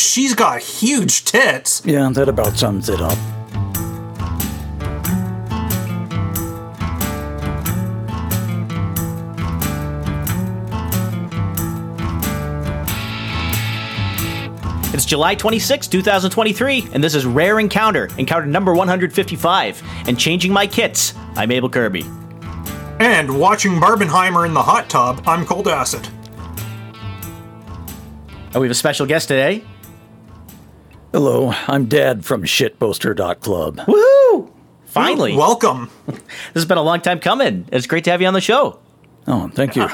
she's got huge tits. Yeah, that about sums it up. It's July 26, 2023, and this is Rare Encounter, encounter number 155. And changing my kits, I'm Abel Kirby. And watching Barbenheimer in the hot tub, I'm Cold Acid. And we have a special guest today. Hello, I'm Dad from shitposter.club. Woohoo! Finally. Welcome. this has been a long time coming. It's great to have you on the show. Oh, thank you.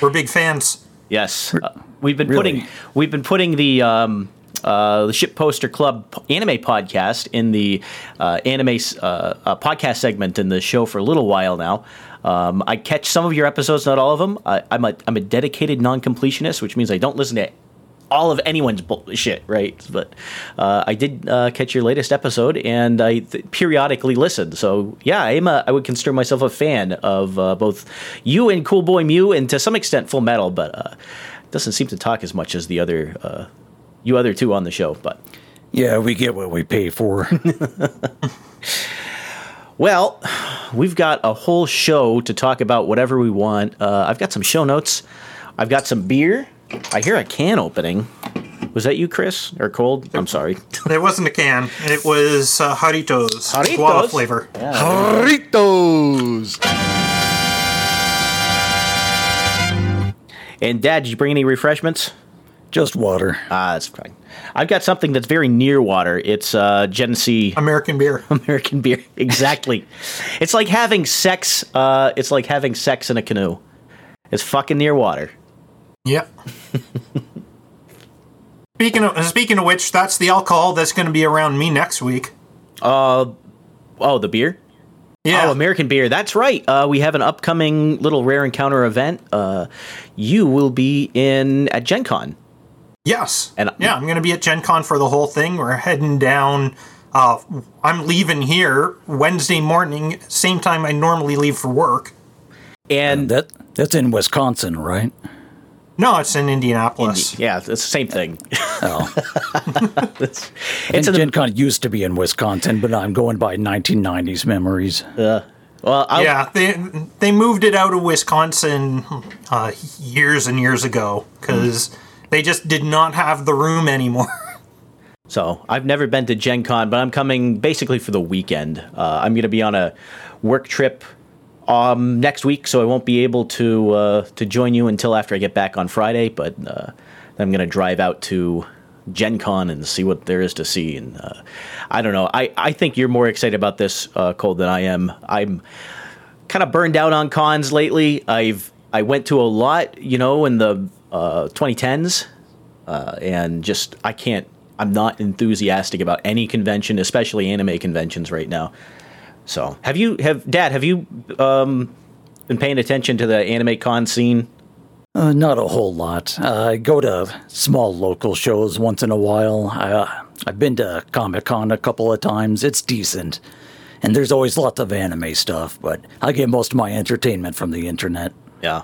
We're big fans. Yes. Uh, we've been Really? putting we've been putting the um, uh, the Shitposter Club anime podcast in the uh, anime uh, uh, podcast segment in the show for a little while now. Um, I catch some of your episodes, not all of them. I, I'm a I'm a dedicated non-completionist, which means I don't listen to all of anyone's bullshit, right? But uh, I did uh, catch your latest episode, and I th- periodically listen. So yeah, I'm a, I would consider myself a fan of uh, both you and Cool Boy Mew, and to some extent Full Metal, but uh, doesn't seem to talk as much as the other uh, you other two on the show. But Yeah, we get what we pay for. well, we've got a whole show to talk about whatever we want. Uh, I've got some show notes. I've got some beer. I hear a can opening. Was that you, Chris, or cold? I'm sorry. It wasn't a can. It was uh, Haritos. Jarritos? Guava flavor. Burritos. And Dad, did you bring any refreshments? Just water. Ah, that's fine. I've got something that's very near water. It's uh, Genesee American beer. American beer. Exactly. it's like having sex. Uh, it's like having sex in a canoe. It's fucking near water. Yep. speaking of speaking of which, that's the alcohol that's going to be around me next week. Uh, Oh, the beer. Yeah. Oh, American beer. That's right. Uh, we have an upcoming little rare encounter event. Uh, you will be in at Gen Con. Yes. And- yeah, I'm going to be at Gen Con for the whole thing. We're heading down. Uh, I'm leaving here Wednesday morning, same time I normally leave for work. And That that's in Wisconsin, right? No, it's in Indianapolis. yeah, it's the same thing. Oh, it's and in the, Gen Con used to be in Wisconsin, but I'm going by 1990s memories. well, I'll, Yeah, they they moved it out of Wisconsin uh, years and years ago because they just did not have the room anymore. So I've never been to Gen Con, but I'm coming basically for the weekend. Uh, I'm going to be on a work trip um, next week, so I won't be able to uh, to join you until after I get back on Friday. But uh, I'm going to drive out to Gen Con and see what there is to see. And uh, I don't know. I, I think you're more excited about this, uh, Cole, than I am. I'm kind of burned out on cons lately. I've I went to a lot, you know, in the uh, 2010s, uh, and just I can't. I'm not enthusiastic about any convention, especially anime conventions right now. So, have you have Dad? Have you um, been paying attention to the anime con scene? Uh, not a whole lot. Uh, I go to small local shows once in a while. I, uh, I've been to Comic Con a couple of times. It's decent. And there's always lots of anime stuff, but I get most of my entertainment from the internet. Yeah.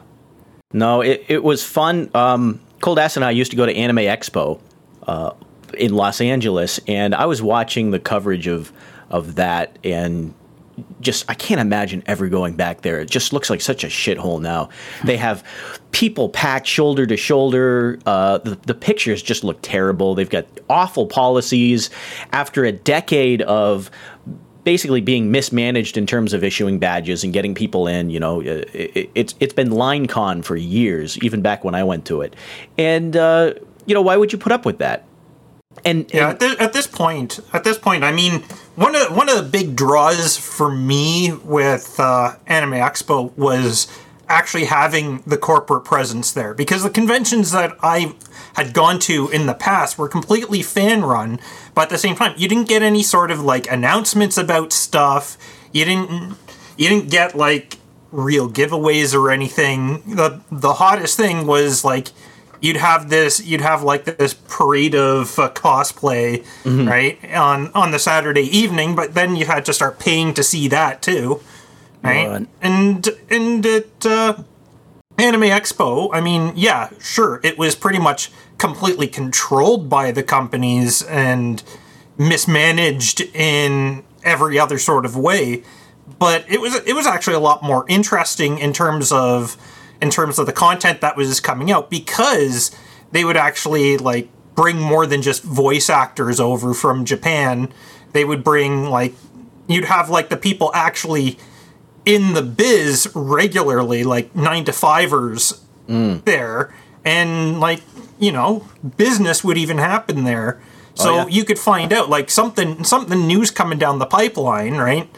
No, it, it was fun. Um, Cold Ass and I used to go to Anime Expo uh, in Los Angeles, and I was watching the coverage of of that, and just I can't imagine ever going back there. It just looks like such a shithole now. They have people packed shoulder to shoulder. Uh, the, the pictures just look terrible. They've got awful policies. After a decade of basically being mismanaged in terms of issuing badges and getting people in. You know, it, it, it's it's been line con for years, even back when I went to it. And uh, you know, why would you put up with that? And, Yeah, at, thi- at this point, at this point, I mean, one of one of the big draws for me with uh, Anime Expo was actually having the corporate presence there because the conventions that I had gone to in the past were completely fan run, but at the same time, you didn't get any sort of like announcements about stuff. You didn't you didn't get like real giveaways or anything. The the hottest thing was like you'd have this you'd have like this parade of uh, cosplay right on on the Saturday evening, but then you had to start paying to see that too, right? And and at uh, Anime Expo, I mean, yeah, sure, it was pretty much completely controlled by the companies and mismanaged in every other sort of way. But it was it was actually a lot more interesting in terms of in terms of the content that was coming out because they would actually like bring more than just voice actors over from Japan. They would bring like you'd have like the people actually in the biz regularly, like nine to fivers mm. there, and like you know, business would even happen there. Oh, so yeah. you could find out like something something news coming down the pipeline, right?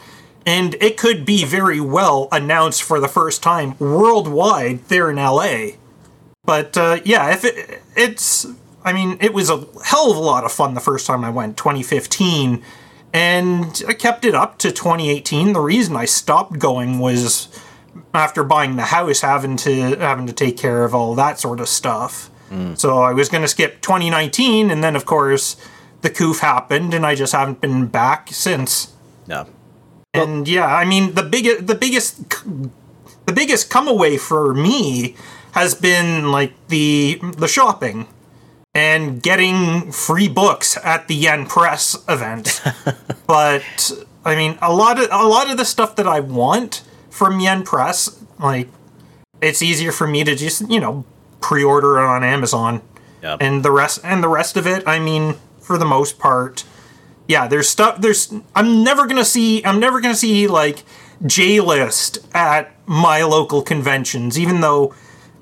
And it could be very well announced for the first time worldwide there in LA. But uh, yeah, if it, it's, I mean, it was a hell of a lot of fun the first time I went, 2015, and I kept it up to 2018. The reason I stopped going was after buying the house, having to having to take care of all that sort of stuff. So I was going to skip 2019, and then of course the coof happened, and I just haven't been back since. No. And yeah, I mean the biggest the biggest the biggest come away for me has been like the the shopping and getting free books at the Yen Press event. but I mean a lot of a lot of the stuff that I want from Yen Press, like it's easier for me to just, you know, pre-order it on Amazon. Yep. And the rest and the rest of it, I mean, for the most part, yeah, there's stuff there's I'm never going to see I'm never to see like J list at my local conventions even though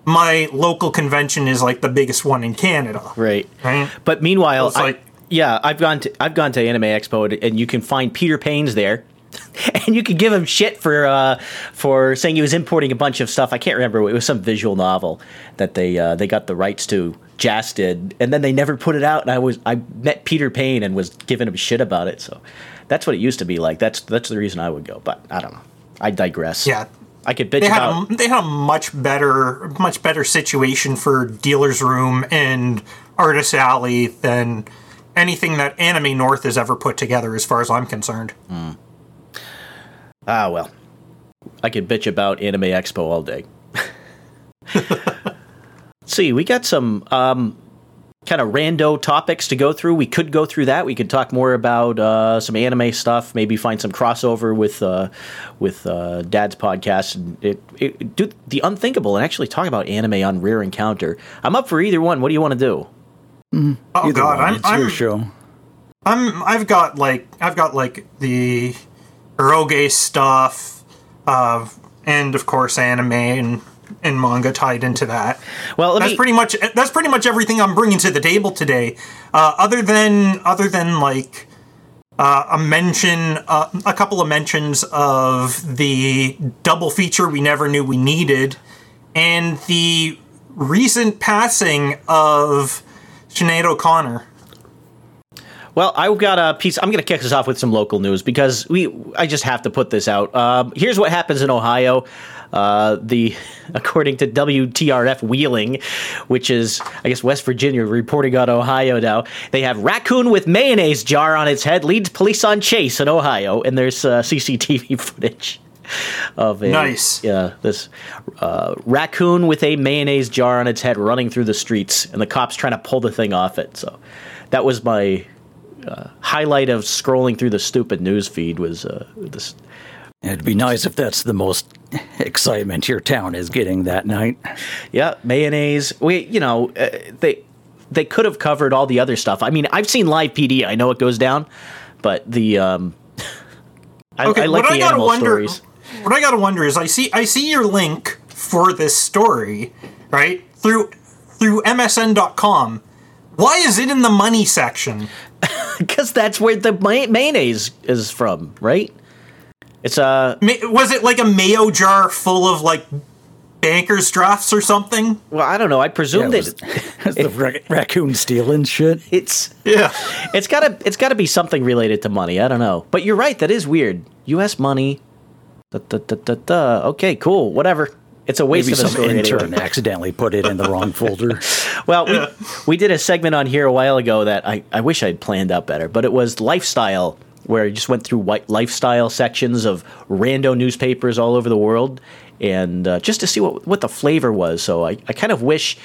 my local convention is like the biggest one in Canada. Right. Right. But meanwhile, It's I, like- yeah, I've gone to I've gone to Anime Expo and you can find Peter Payne's there. And you could give him shit for uh, for saying he was importing a bunch of stuff. I can't remember. It was some visual novel that they uh, they got the rights to. JAST did, and then they never put it out. And I was I met Peter Payne and was giving him shit about it. So that's what it used to be like. That's that's the reason I would go. But I don't know. I digress. Yeah. I could bitch They had about. a, they had a much better much better situation for Dealer's Room and Artist Alley than anything that Anime North has ever put together as far as I'm concerned. Ah, well. I could bitch about Anime Expo all day. see, we got some um, kind of rando topics to go through. We could go through that. We could talk more about uh, some anime stuff. Maybe find some crossover with uh, with uh, Dad's podcast and it, it, do the unthinkable and actually talk about anime on Rare Encounter. I'm up for either one. What do you want to do? Oh God, one, I'm, it's your I'm, show. I'm I've got like I've got like the eroge stuff, uh, and of course anime and and manga tied into that. Well, that's me, pretty much that's pretty much everything I'm bringing to the table today. Uh, other than other than like uh, a mention, uh, a couple of mentions of the double feature we never knew we needed, and the recent passing of Sinead O'Connor. Well, I've got a piece. I'm going to kick us off with some local news because we. I just have to put this out. Um, here's what happens in Ohio. Uh, the according to WTRF Wheeling, which is I guess West Virginia, reporting on Ohio now. They have raccoon with mayonnaise jar on its head leads police on chase in Ohio, and there's uh, CCTV footage of a Nice. yeah this uh, raccoon with a mayonnaise jar on its head running through the streets, and the cops trying to pull the thing off it. So that was my uh, highlight of scrolling through the stupid news feed was uh, this. It'd be nice if that's the most excitement your town is getting that night. Yeah, mayonnaise. We, you know, uh, they they could have covered all the other stuff. I mean, I've seen live PD. I know it goes down, but the um, I, I like the I animal wonder, stories. What I gotta wonder is, I see, I see your link for this story, right through through MSN.com. Why is it in the money section? because that's where the may- mayonnaise is from, right? It's uh, Ma- Was it like a mayo jar full of like banker's drafts or something? well, I don't know. I presume Yeah, that was- the rac- raccoon stealing shit. it's Yeah. it's gotta it's gotta be something related to money. I don't know, but you're right. That is weird. U.S. money. Da, da, da, da, da. Okay, cool. Whatever. It's a waste Maybe of a some story. intern anyway. accidentally put it in the wrong folder. Well, we, we did a segment on here a while ago that I, I wish I'd planned out better, but it was lifestyle, where I just went through white lifestyle sections of rando newspapers all over the world, and uh, just to see what what the flavor was. So I, I kind of wish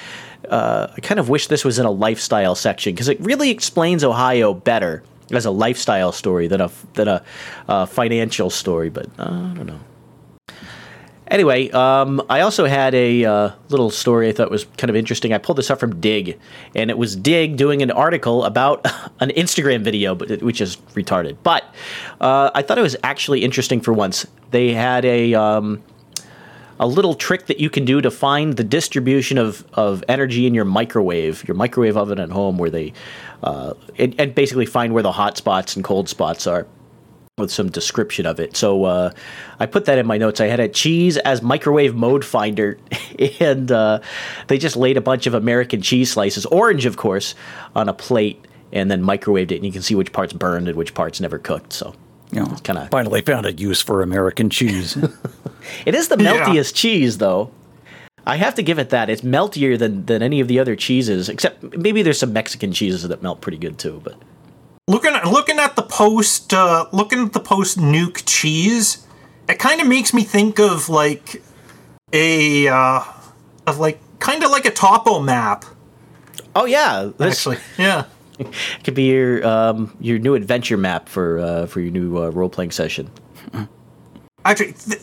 uh, I kind of wish this was in a lifestyle section because it really explains Ohio better as a lifestyle story than a than a uh, financial story. But uh, I don't know. Anyway, um, I also had a uh, little story I thought was kind of interesting. I pulled this up from Digg, and it was Digg doing an article about an Instagram video, but which is retarded. But uh, I thought it was actually interesting for once. They had a um, a little trick that you can do to find the distribution of, of energy in your microwave, your microwave oven at home, where they uh, and, and basically find where the hot spots and cold spots are with some description of it. So uh, I put that in my notes. I had a cheese as microwave mode finder, and uh, they just laid a bunch of American cheese slices, orange of course, on a plate, and then microwaved it, and you can see which parts burned and which parts never cooked. So. You know, kind of finally found a use for American cheese. it is the meltiest yeah. cheese, though. I have to give it that. It's meltier than, than any of the other cheeses, except maybe there's some Mexican cheeses that melt pretty good too. But looking at looking at the post uh, looking at the post nuke cheese, it kind of makes me think of like a uh, of like kind of like a topo map. Oh yeah, this, actually, yeah. it could be your um, your new adventure map for uh, for your new uh, role playing session. Actually, th-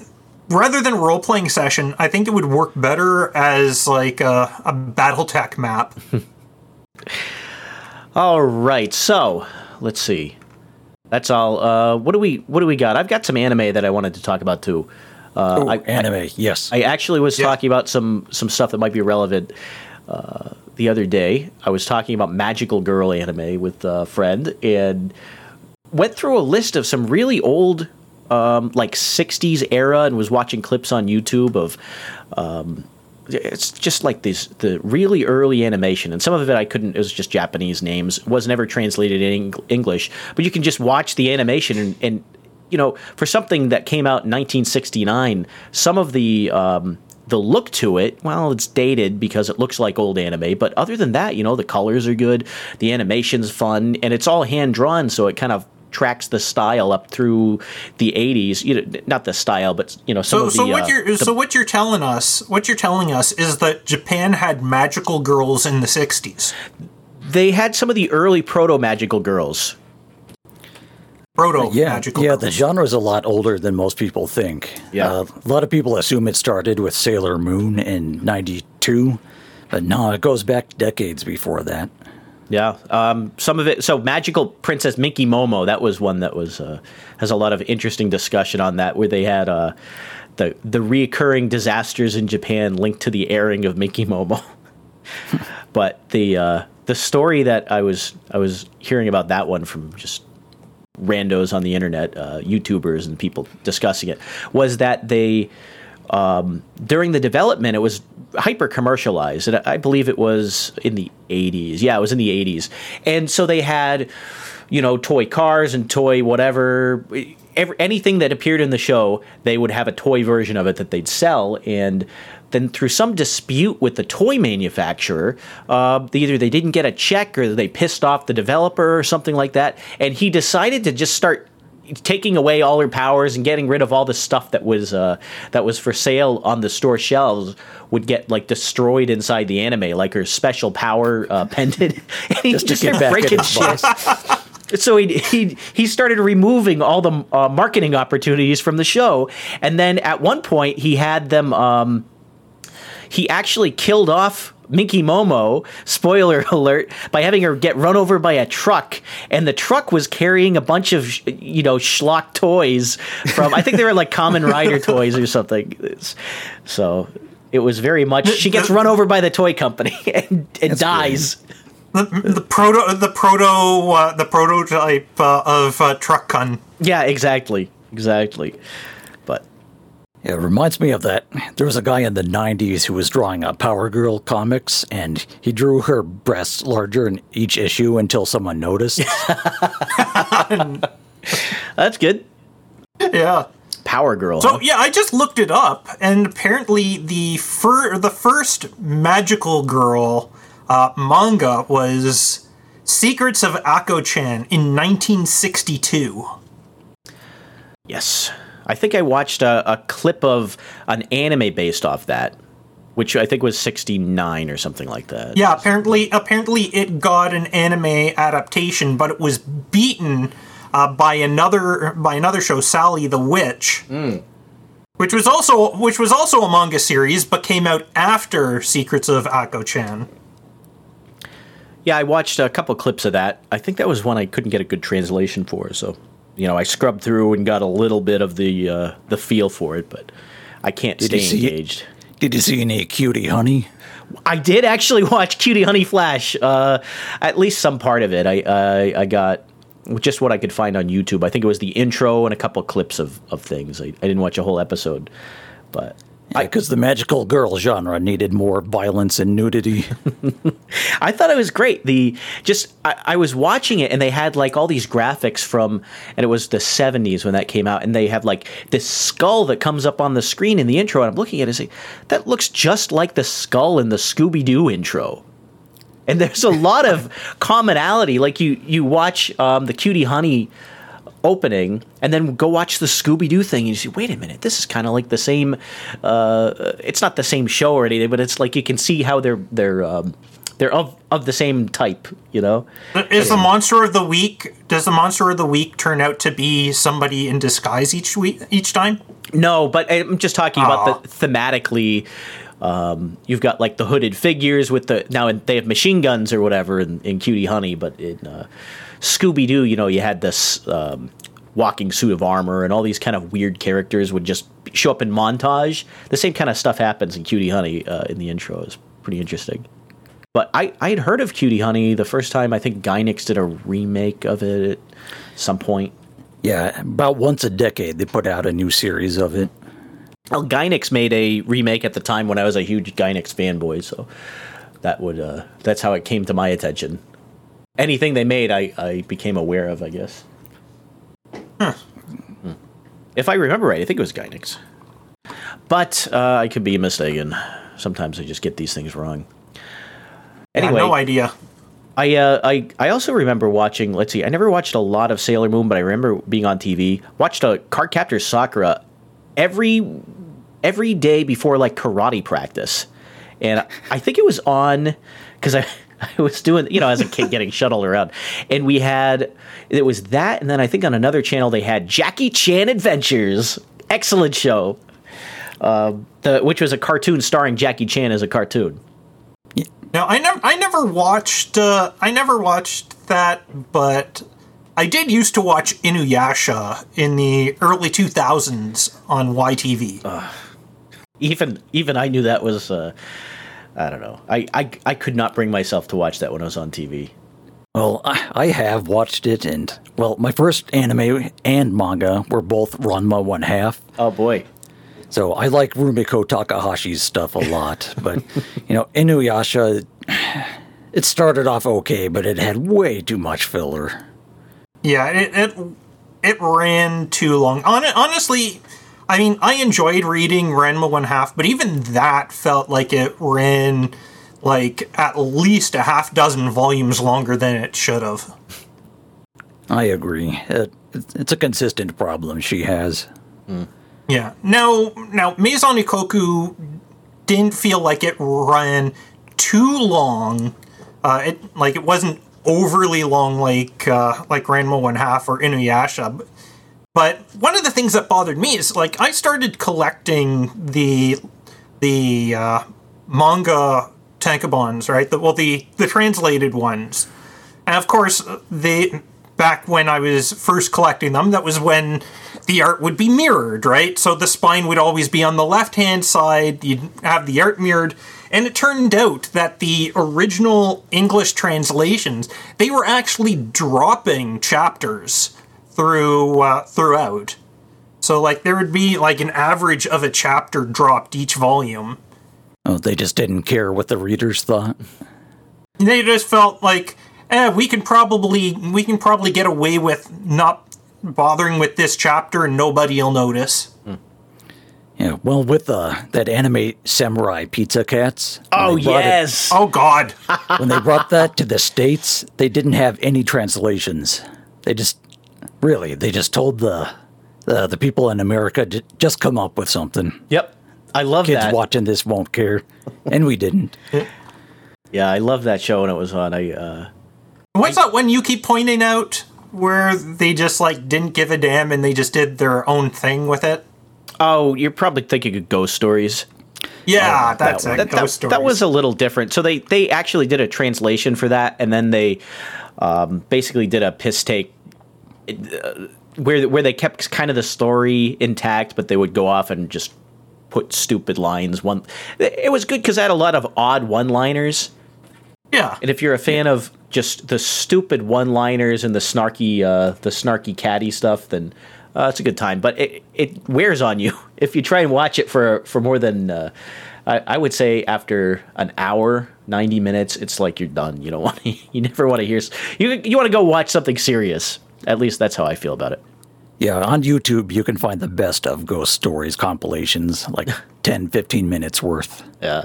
rather than role playing session, I think it would work better as like a, a BattleTech map. all right, so let's see. That's all. Uh, what do we What do we got? I've got some anime that I wanted to talk about too. Uh, Ooh, I, anime, I, yes. I actually was yeah. talking about some some stuff that might be relevant. Uh, the other day, I was talking about Magical Girl anime with a friend and went through a list of some really old, um, like '60s era, and was watching clips on YouTube of um, it's just like these the really early animation and some of it i couldn't it was just japanese names was never translated in english but you can just watch the animation and, and you know for something that came out in 1969 some of the um, the look to it well it's dated because it looks like old anime but other than that you know the colors are good the animation's fun and it's all hand drawn so it kind of tracks the style up through the 80s you know not the style but you know some so, of so the, what uh, you're the, so what you're telling us what you're telling us is that Japan had magical girls in the 60s they had some of the early proto magical girls. Proto yeah, magical yeah girls. the genre is a lot older than most people think. Yeah. Uh, a lot of people assume it started with sailor moon in 92 but no it goes back decades before that yeah, um, some of it. So, Magical Princess Minky Momo. That was one that was uh, has a lot of interesting discussion on that, where they had uh, the the reoccurring disasters in Japan linked to the airing of Minky Momo. but the uh, the story that I was I was hearing about that one from just randos on the internet, uh, YouTubers and people discussing it, was that they um, during the development it was hyper commercialized, and I believe it was in the 80s. Yeah, it was in the 80s, and so they had, you know, toy cars and toy whatever. Every, anything that appeared in the show, they would have a toy version of it that they'd sell, and then through some dispute with the toy manufacturer, uh, either they didn't get a check or they pissed off the developer or something like that, and he decided to just start taking away all her powers and getting rid of all the stuff that was uh, that was for sale on the store shelves would get like destroyed inside the anime, like her special power uh, pendant. and he just, just kept breaking shit. so he, he he started removing all the uh, marketing opportunities from the show, and then at one point he had them. Um, he actually killed off Minky Momo, spoiler alert, by having her get run over by a truck, and the truck was carrying a bunch of you know schlock toys from I think they were like Kamen Rider toys or something. So it was very much she gets run over by the toy company and, and dies. The, the, proto the proto uh, the prototype uh, of uh, Truck-kun. Yeah, exactly, exactly. It reminds me of that. There was a guy in the 90s who was drawing a Power Girl comics, and he drew her breasts larger in each issue until someone noticed. That's good. Yeah. Power Girl. So huh? yeah, I just looked it up, and apparently the fir- the first magical girl uh, manga was Secrets of Akko-chan in 1962. Yes. I think I watched a, a clip of an anime based off that. which I think was 69 or something like that. Yeah, apparently, apparently it got an anime adaptation, but it was beaten uh, by another by another show, Sally the Witch, which was also which was also a manga series, but came out after Secrets of Akko-chan. Yeah, I watched a couple clips of that. I think that was one I couldn't get a good translation for, so you know, I scrubbed through and got a little bit of the uh, the feel for it, but I can't Did you stay it? engaged. Did you see any cutie honey? I did actually watch Cutie Honey Flash. Uh, at least some part of it. I, I I got just what I could find on YouTube. I think it was the intro and a couple clips of, of things. I, I didn't watch a whole episode, but Because the magical girl genre needed more violence and nudity. I thought it was great. The just I, I was watching it and they had like all these graphics from and it was the 70s when that came out and they have like this skull that comes up on the screen in the intro and I'm looking at it and say that looks just like the skull in the Scooby Doo intro. And there's a lot of commonality. Like you you watch um, the Cutie Honey opening and then go watch the Scooby Doo thing and you see, wait a minute, this is kind of like the same. Uh, it's not the same show or anything, but it's like you can see how they're they're um, they're of of the same type, you know. Is the monster of the week? Does the monster of the week turn out to be somebody in disguise each week each time? No, but I'm just talking about the thematically. Um, you've got like the hooded figures with the now they have machine guns or whatever in, in Cutie Honey, but in uh, Scooby Doo, you know, you had this um, walking suit of armor and all these kind of weird characters would just show up in montage. The same kind of stuff happens in Cutie Honey uh, in the intro. It's pretty interesting. But I I had heard of Cutie Honey the first time. I think Gainax did a remake of it at some point. yeah, about once a decade they put out a new series of it. Well, Gainax made a remake at the time when I was a huge Gainax fanboy, so that would uh, that's how it came to my attention. Anything they made, I, I became aware of, I guess. Hmm. If I remember right, I think it was Gainax, but uh, I could be mistaken. Sometimes I just get these things wrong. Yeah, Anyway, no idea. I, uh, I I also remember watching. Let's see, I never watched a lot of Sailor Moon, but I remember being on TV. Watched a Card Captor Sakura every every day before like karate practice, and I think it was on because I I was doing you know as a kid getting shuttled around, and we had it was that, and then I think on another channel they had Jackie Chan Adventures. Excellent show. Uh, the which was a cartoon starring Jackie Chan as a cartoon. Now I never I never watched uh, I never watched that, but I did used to watch Inuyasha in the early 2000s on YTV. even even I knew that was uh, I don't know. I, I I could not bring myself to watch that when I was on TV. Well, I, I have watched it, and well, my first anime and manga were both Ranma One Half. Oh boy. So I like Rumiko Takahashi's stuff a lot, but you know, Inuyasha, it started off okay, but it had way too much filler. Yeah, it it, it ran too long. Hon- honestly, I mean, I enjoyed reading Ranma One Half, but even that felt like it ran like at least a half dozen volumes longer than it should have. I agree. It, it's a consistent problem she has. Yeah. Now, now Maison Ikoku didn't feel like it ran too long. Uh, it like it wasn't overly long like uh, like Ranma One Half or Inuyasha. But, but one of the things that bothered me is like I started collecting the the uh, manga tankobons, right? The, well, the the translated ones, and of course they back when I was first collecting them, that was when the art would be mirrored, right? So the spine would always be on the left hand side, you'd have the art mirrored. And it turned out that the original English translations, they were actually dropping chapters through uh, throughout. So like there would be like an average of a chapter dropped each volume. Oh, they just didn't care what the readers thought. They just felt like, eh, we can probably we can probably get away with not bothering with this chapter and nobody'll notice. Yeah, well, with uh, that anime Samurai Pizza Cats. Oh they brought it- yes. Oh God. when they brought that to the States, they didn't have any translations. They just, really, they just told the the, the people in America to just come up with something. Yep. I love kids that. watching this won't care, and we didn't. Yeah, I love that show when it was on. I uh, What's that one you keep pointing out where they just like didn't give a damn and they just did their own thing with it? oh, you're probably thinking of Ghost Stories. Yeah, that's that it. That, that, Ghost that Stories. was a little different. So they they actually did a translation for that, and then they um, basically did a piss take uh, where where they kept kind of the story intact, but they would go off and just put stupid lines. One, it was good because it had a lot of odd one liners. yeah. And if you're a fan of just the stupid one-liners and the snarky, uh, the snarky catty stuff, then uh, it's a good time. But it, it wears on you if you try and watch it for for more than uh, I, I would say after an hour, ninety minutes, it's like you're done. You don't want to, you never want to hear. You you want to go watch something serious. At least that's how I feel about it. Yeah, on YouTube, you can find the best of ghost stories compilations, like 10, 15 minutes worth. Yeah.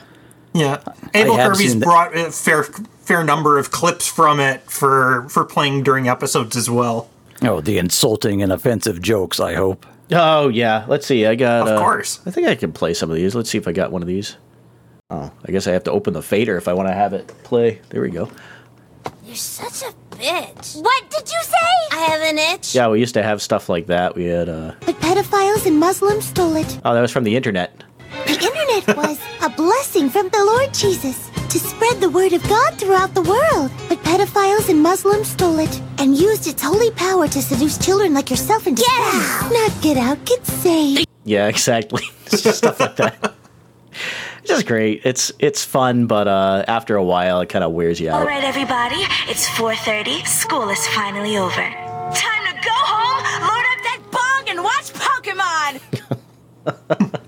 Yeah, Abel have Kirby's the- brought a fair fair number of clips from it for for playing during episodes as well. Oh, the insulting and offensive jokes, I hope. Oh yeah. Let's see. I got. Of uh, course. I think I can play some of these. Let's see if I got one of these. Oh, I guess I have to open the fader if I want to have it play. There we go. You're such a bitch. What did you say? I have an itch. Yeah, we used to have stuff like that. We had. uh But pedophiles and Muslims stole it. Oh, that was from the internet. The internet was a blessing from the Lord Jesus to spread the word of God throughout the world. But pedophiles and Muslims stole it and used its holy power to seduce children like yourself into sin. Get out! Not get out, get saved. Yeah, exactly. It's just stuff like that. It's just great. It's it's fun, but uh, after a while, it kind of wears you out. All right, everybody, it's 4:30. School is finally over. Time to go home, load up that bong, and watch Pokemon.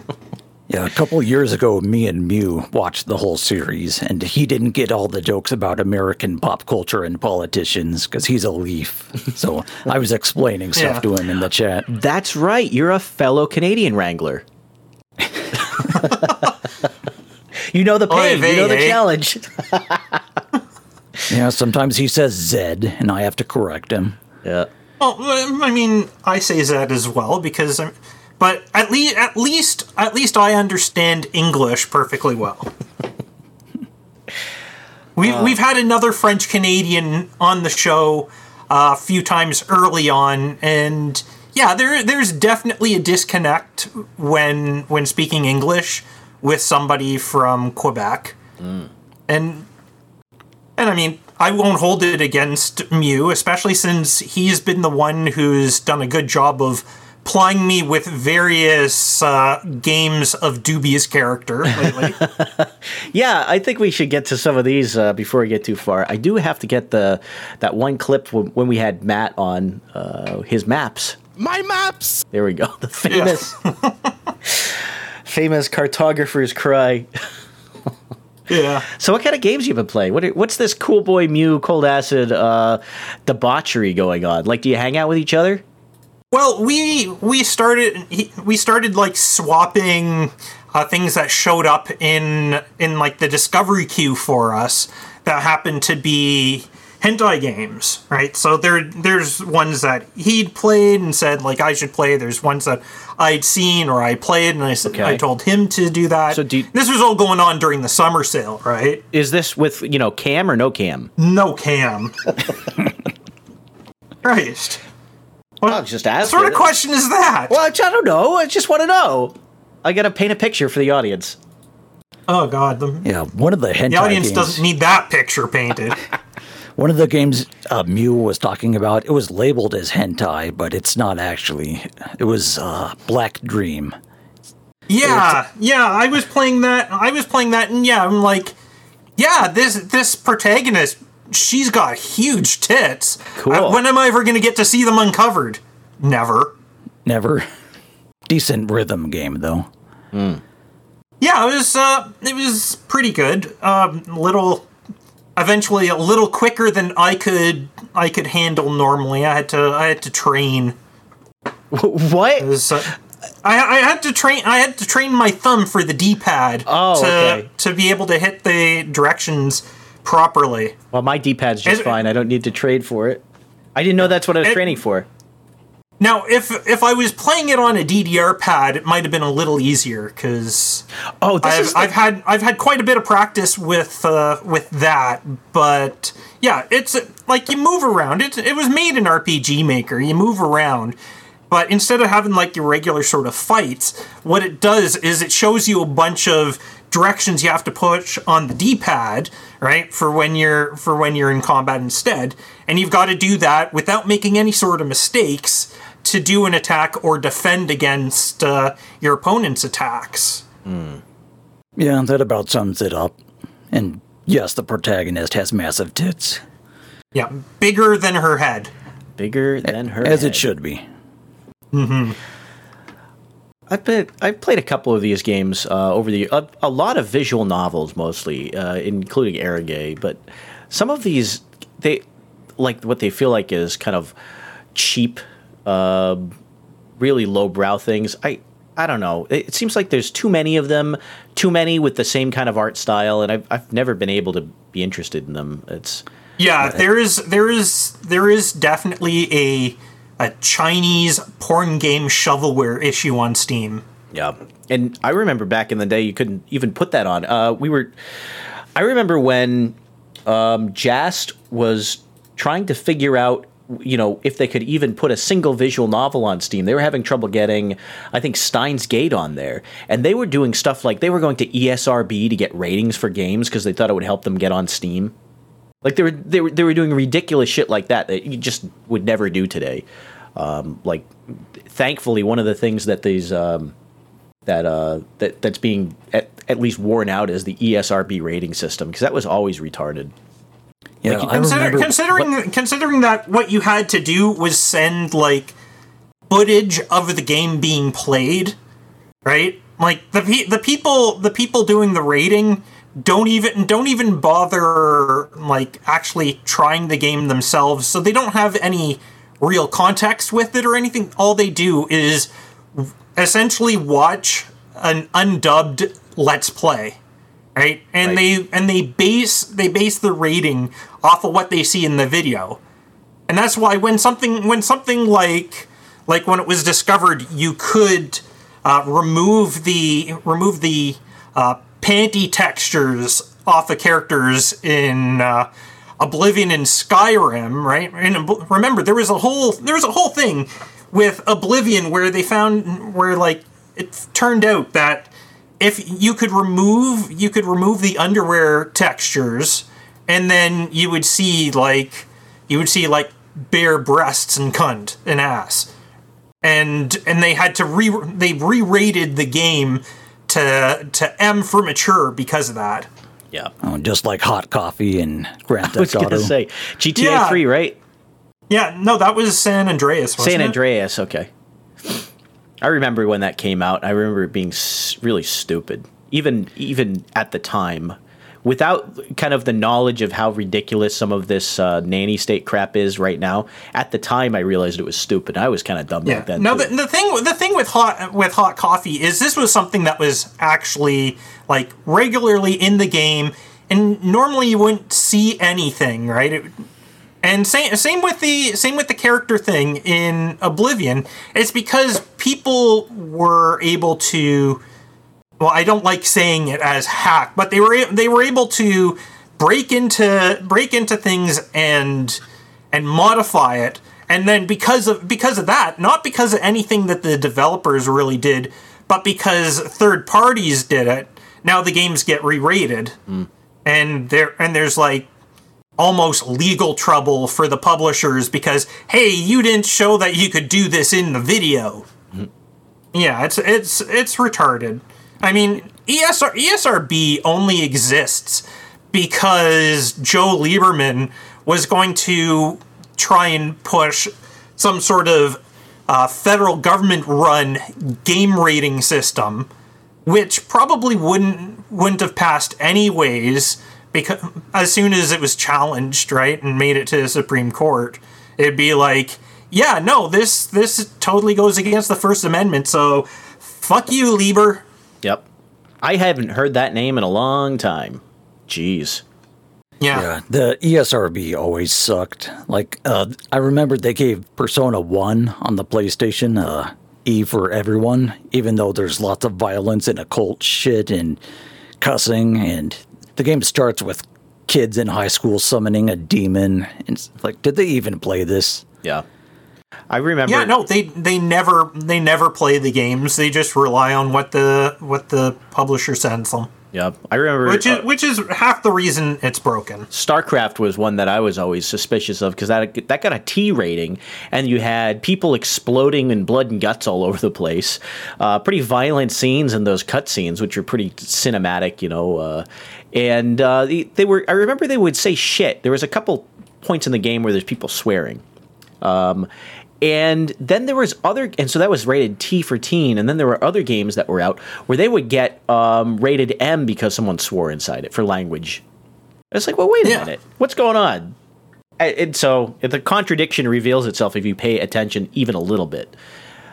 Yeah, a couple years ago, me and Mew watched the whole series, and he didn't get all the jokes about American pop culture and politicians because he's a leaf. So I was explaining stuff Yeah. to him in the chat. That's right. You're a fellow Canadian Wrangler. you know the Oy pain. you know the vey, eh? challenge. Yeah, sometimes he says Zed, and I have to correct him. yeah. Well, I mean, I say Zed as well because, I'm, but at least, at least, at least I understand English perfectly well. We we've had another French Canadian on the show uh, a few times early on, and yeah, there there's definitely a disconnect when when speaking English with somebody from Quebec, and and I mean, I won't hold it against Mew, especially since he's been the one who's done a good job of plying me with various uh, games of dubious character lately. Yeah, I think we should get to some of these uh, before we get too far. I do have to get the that one clip w- when we had Matt on uh, his maps. My maps! There we go. The famous, famous cartographer's cry. yeah. So, what kind of games you been playing? What are, what's this cool boy Mew cold acid uh, debauchery going on? Like, do you hang out with each other? Well, we we started we started like swapping uh, things that showed up in in like the discovery queue for us that happened to be hentai games, right? So there there's ones that he'd played and said like I should play. There's ones that I'd seen or I played and I said Okay. I told him to do that. So do you- this was all going on during the summer sale, right? Is this with you know cam or no cam? No cam. Christ. What I'll just what sort of question is that? Well, I don't know. I just want to know. I gotta paint a picture for the audience. Oh god, the, Yeah, one of the hentai The audience games. doesn't need that picture painted. One of the games uh, Mew was talking about, it was labeled as hentai, but it's not actually. It was uh, Black Dream. yeah, yeah. I was playing that. I was playing that, and yeah, I'm like, yeah, this this protagonist, she's got huge tits. Cool. Uh, when am I ever going to get to see them uncovered? Never. Never. Decent rhythm game, though. Yeah, it was. Uh, it was pretty good. Um, little. Eventually, a little quicker than I could. I could handle normally. I had to. I had to train. What? Was, uh, I, I had to train. I had to train my thumb for the D-pad Oh, to okay. to be able to hit the directions properly. Well, my D-pad's just It- fine. I don't need to trade for it. I didn't know that's what I was It- training for. Now, if if I was playing it on a DDR pad, it might have been a little easier because Oh, this I've, is the- I've had I've had quite a bit of practice with uh, with that. But yeah, it's like you move around. It it was made in RPG Maker. You move around. But instead of having like your regular sort of fights, what it does is it shows you a bunch of directions you have to push on the D-pad, right? For when you're for when you're in combat instead, and you've got to do that without making any sort of mistakes to do an attack or defend against uh, your opponent's attacks. Yeah, that about sums it up. And yes, the protagonist has massive tits, Yeah, bigger than her head. bigger than her. as head. it should be. I've been, I've played a couple of these games uh, over the a, a lot of visual novels mostly, uh, including eroge, but some of these they like what they feel like is kind of cheap, uh, really lowbrow things. I I don't know. It, it seems like there's too many of them, too many with the same kind of art style, and I've I've never been able to be interested in them. It's Yeah, there is there is there is definitely a a Chinese porn game shovelware issue on Steam. Yeah, and I remember back in the day you couldn't even put that on. Uh, we were, I remember when um, Jast was trying to figure out, you know, if they could even put a single visual novel on Steam. They were having trouble getting, I think, Steins Gate on there, and they were doing stuff like they were going to ESRB to get ratings for games because they thought it would help them get on Steam. Like they were, they were, they were doing ridiculous shit like that that you just would never do today. Um, like, thankfully, one of the things that these um, that uh that that's being at, at least worn out is the ESRB rating system because that was always retarded. Yeah, I Consider, remember. considering considering that what you had to do was send like footage of the game being played, right? Like the pe- the people the people doing the rating don't even don't even bother like actually trying the game themselves, so they don't have any real context with it or anything. All they do is essentially watch an undubbed let's play right and Right. they and they base they base the rating off of what they see in the video and that's why when something when something like like when it was discovered you could uh, remove the remove the uh, panty textures off of characters in uh, Oblivion and Skyrim, right? And remember, there was a whole there was a whole thing with Oblivion where they found where like it turned out that if you could remove you could remove the underwear textures, and then you would see like you would see like bare breasts and cunt and ass and and they had to re they re-rated the game to to M for mature because of that. Yeah, Oh, just like hot coffee and Grand I was Theft gonna Auto. say GTA Yeah. Three, right? Yeah, no, that was San Andreas. Wasn't San it? Andreas. Okay, I remember when that came out. I remember it being really stupid, even even at the time. Without kind of the knowledge of how ridiculous some of this uh, nanny state crap is right now, at the time I realized it was stupid. I was kind of dumb Yeah. back then. No, the, the thing the thing with hot with hot coffee is this was something that was actually like regularly in the game, and normally you wouldn't see anything, right? It, and same same with the same with the character thing in Oblivion. It's because people were able to. Well, I don't like saying it as hack, but they were they were able to break into break into things and and modify it. And then because of because of that not because of anything that the developers really did but because third parties did it now the games get re-rated. Mm. And there and there's like almost legal trouble for the publishers because hey you didn't show that you could do this in the video. Mm-hmm. Yeah it's it's it's retarded i mean ESR, esrb only exists because joe lieberman was going to try and push some sort of uh, federal government run game rating system which probably wouldn't wouldn't have passed anyways because as soon as it was challenged right and made it to the supreme court. It'd be like yeah no this this totally goes against the first amendment so fuck you lieber Yep. I haven't heard that name in a long time. Jeez. Yeah. Yeah, the ESRB always sucked. Like, uh, I remember they gave Persona 1 on the PlayStation uh, E for everyone, even though there's lots of violence and occult shit and cussing. And the game starts with kids in high school summoning a demon. And it's like, did they even play this? Yeah. I remember. Yeah, no, they they never they never play the games. They just rely on what the what the publisher sends them. Yeah. I remember. Which is uh, which is half the reason it's broken. StarCraft was one that I was always suspicious of because that that got a T rating, and you had people exploding and blood and guts all over the place. Uh, pretty violent scenes in those cutscenes, which are pretty cinematic, you know. Uh, and uh, they, they were. I remember they would say shit. There was a couple points in the game where there's people swearing. Um, and then there was other, and so that was rated T for teen. And then there were other games that were out where they would get um, rated M because someone swore inside it for language. It's like, well, wait a Yeah. minute, what's going on? And so the contradiction reveals itself if you pay attention even a little bit.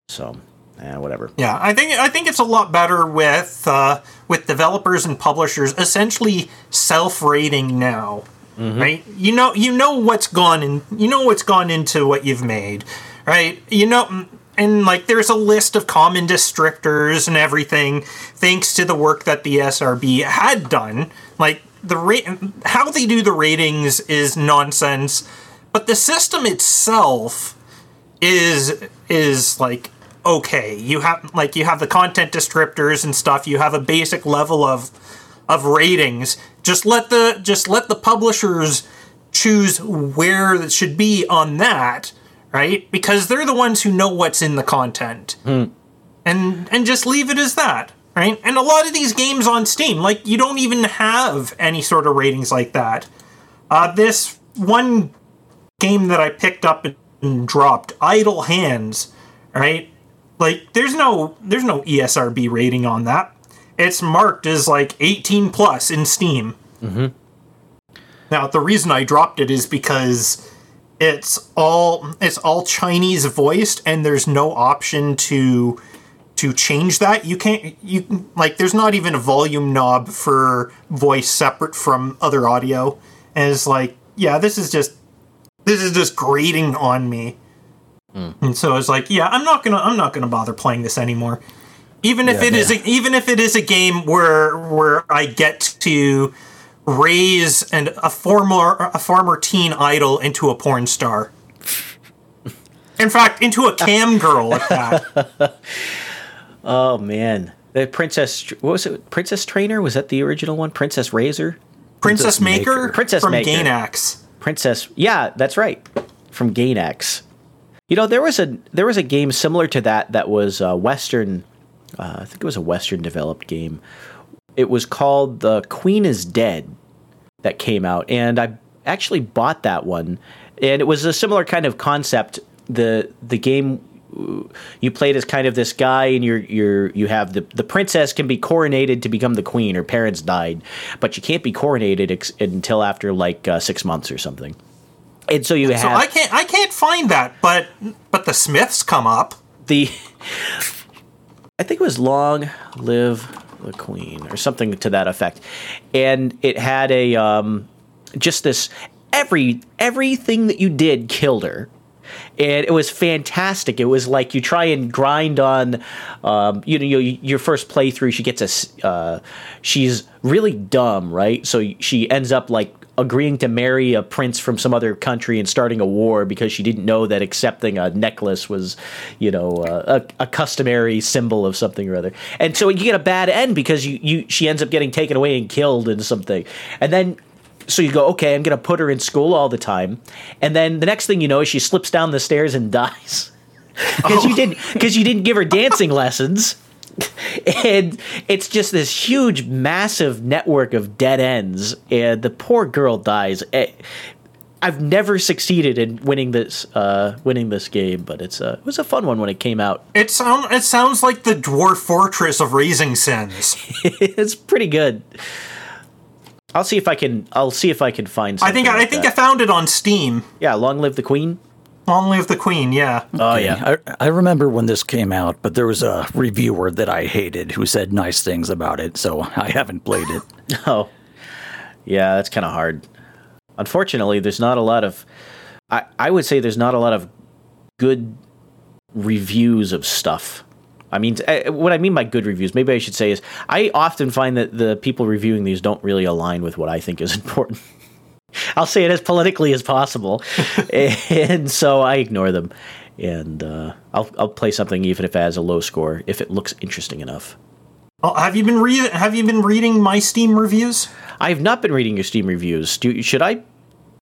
So, eh, whatever. Yeah, I think I think it's a lot better with uh, with developers and publishers essentially self-rating now, right? You know, you know what's gone in, you know what's gone into what you've made, right? You know, and like there's a list of common descriptors and everything, thanks to the work that the ESRB had done. Like the rate, how they do the ratings is nonsense, but the system itself is is like okay you have like you have the content descriptors and stuff you have a basic level of of ratings just let the just let the publishers choose where it should be on that right because they're the ones who know what's in the content and and just leave it as that right and a lot of these games on steam like you don't even have any sort of ratings like that uh, this one game that I picked up and dropped, Idle Hands, right? Like there's no there's no ESRB rating on that. It's marked as like 18 plus in Steam. Mm-hmm. Now the reason I dropped it is because it's all it's all Chinese voiced and there's no option to to change that. You can't you like there's not even a volume knob for voice separate from other audio. And it's like, yeah, this is just this is just grating on me. Hmm. And so I was like, yeah, I'm not gonna I'm not gonna bother playing this anymore. Even if Yeah, it is yeah. a, even if it is a game where where I get to raise and a former a former teen idol into a porn star. In fact, into a cam girl at that. Oh man, the Princess. What was it? Princess Trainer was that the original one? Princess Razor. Princess Princess Maker, Maker. Princess from Maker. Gainax. Princess. Yeah, that's right. From Gainax. You know, there was a there was a game similar to that that was Western. Uh, I think it was a Western developed game. It was called The Queen is Dead that came out, and I actually bought that one. And it was a similar kind of concept. the The game uh, you played as kind of this guy, and you're you're you have the the princess can be coronated to become the queen. Her parents died, but you can't be coronated ex- until after like uh, six months or something. And so you So have I can't I can't find that, but but the Smiths come up. the I think it was Long Live the Queen or something to that effect. And it had a um just this every everything that you did killed her. And it was fantastic. It was like you try and grind on, um, you know, your, your first playthrough. She gets a, uh, she's really dumb, right? So she ends up like agreeing to marry a prince from some other country and starting a war because she didn't know that accepting a necklace was, you know, uh, a, a customary symbol of something or other. And so you get a bad end because you, you she ends up getting taken away and killed in something. And then so you go, okay, I'm going to put her in school all the time, and then the next thing you know, is she slips down the stairs and dies because you didn't because you didn't give her dancing lessons. And it's just this huge, massive network of dead ends, and the poor girl dies. Eh, I've never succeeded in winning this uh, winning this game, but it's uh, it was a fun one when it came out. It sound it sounds like the dwarf fortress of raising sims. it's pretty good. I'll see if I can. I'll see if I can find. I Something think I like think I found it on Steam. yeah. Long live the queen. Long live the queen, yeah. Oh yeah. I, I remember when this came out, but there was a reviewer that I hated who said nice things about it, so I haven't played it. Oh, yeah, that's kind of hard. unfortunately, there's not a lot of. I I would say there's not a lot of good reviews of stuff. I mean, eh, what I mean by good reviews, maybe I should say, is I often find that the people reviewing these don't really align with what I think is important. I'll say it as politically as possible, and so I ignore them, and uh, I'll I'll play something even if it has a low score if it looks interesting enough. Well, have you been re- Have you been reading my Steam reviews? I have not been reading your Steam reviews. Do should I?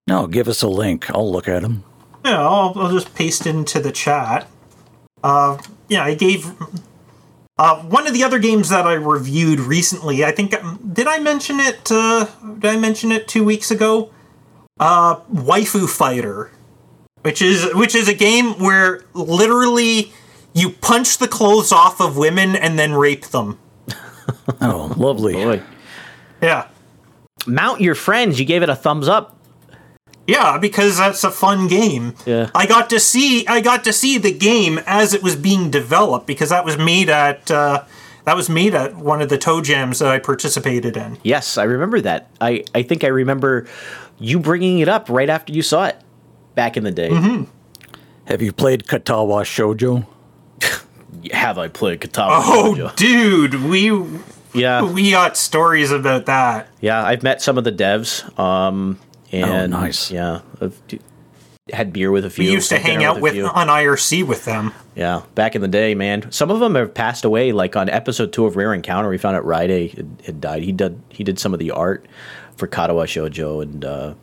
No, give us a link. I'll look at them. Yeah, I'll, I'll just paste it into the chat. Uh, yeah, I gave uh, one of the other games that I reviewed recently. I think did I mention it? Uh, did I mention it two weeks ago? Uh, Waifu Fighter, which is which is a game where literally you punch the clothes off of women and then rape them. Oh, lovely. Boy, Yeah. mount your friends. You gave it a thumbs up. Yeah, because that's a fun game. Yeah. I got to see I got to see the game as it was being developed because that was made at uh, that was made at one of the TOJams that I participated in. Yes, I remember that. I I think I remember you bringing it up right after you saw it back in the day. Have you played Katawa Shoujo? Have I played Katawa? Shojo? Oh, Shoujo? dude, we yeah, we got stories about that. yeah. I've met some of the devs. Um, and nice. Yeah, I've had beer with a few. Of them. We used to hang out a with on IRC with them. Yeah, back in the day, man. Some of them have passed away. Like on episode two of Rare Encounter, we found out Ride had, had died. He did he did some of the art for Katawa Shoujo, and uh,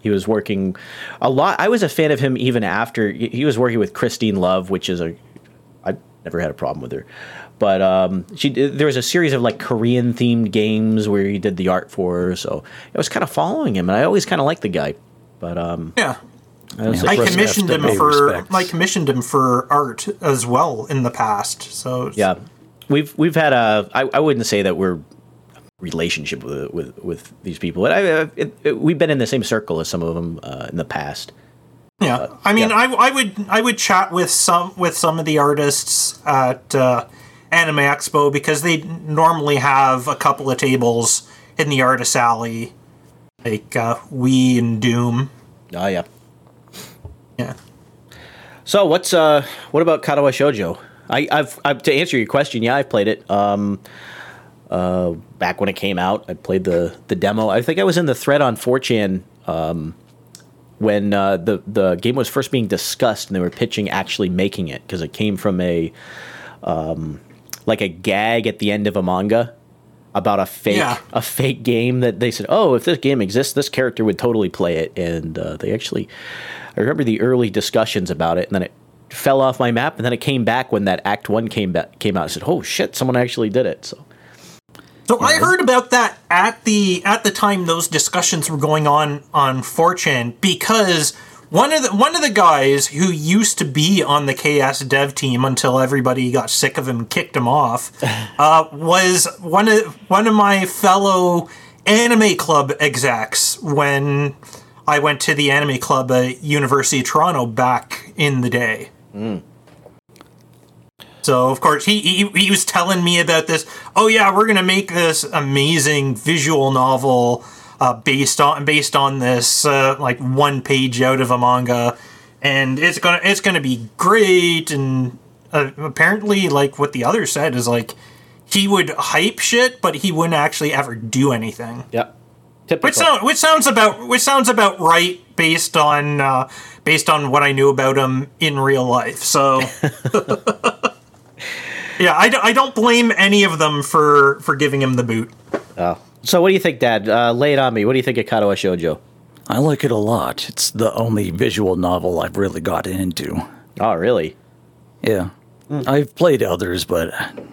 he was working a lot. I was a fan of him even after he he was working with Christine Love, which is a I never had a problem with her, but um, she there was a series of like Korean themed games where he did the art for her. So I was kind of following him, and I always kind of liked the guy. But um, Yeah. I was Yeah. I commissioned him for respects. I commissioned him for art as well in the past. So Yeah, we've we've had a. I, I wouldn't say that we're relationship with with with these people. But I, I- it, it, we've been in the same circle as some of them uh, in the past. Yeah, I mean, yeah. I, I would I would chat with some with some of the artists at uh, Anime Expo because they normally have a couple of tables in the artist alley, like uh, We and Doom. Oh yeah. Yeah, So what's uh what about Katawa Shoujo? I, I've, I've to answer your question. Yeah, I've played it. Um, uh, back when it came out, I played the the demo. I think I was in the thread on 4chan um, when uh, the the game was first being discussed, and they were pitching actually making it because it came from a um, like a gag at the end of a manga about a fake Yeah. a fake game that they said, oh, if this game exists, this character would totally play it, and uh, they actually. I remember the early discussions about it, and then it fell off my map, and then it came back when that Act One came back came out. I said, "Oh shit, someone actually did it." So so I heard about that at the at the time those discussions were going on on 4chan because one of the one of the guys who used to be on the KS dev team until everybody got sick of him and kicked him off uh, was one of one of my fellow anime club execs when I went to the anime club at University of Toronto back in the day. So of course he, he he was telling me about this. Oh yeah, we're gonna make this amazing visual novel uh, based on based on this uh, like one page out of a manga, and it's gonna it's gonna be great. And uh, apparently, like what the other said is like he would hype shit, but he wouldn't actually ever do anything. yeah, typical. Which sound which sounds about which sounds about right based on uh, based on what I knew about him in real life. So yeah, I, d- I don't blame any of them for for giving him the boot. So what do you think, Dad? Uh, lay it on me. What do you think of Katawa Shoujo? I like it a lot. It's the only visual novel I've really gotten into. Oh, really? Yeah. I've played others, but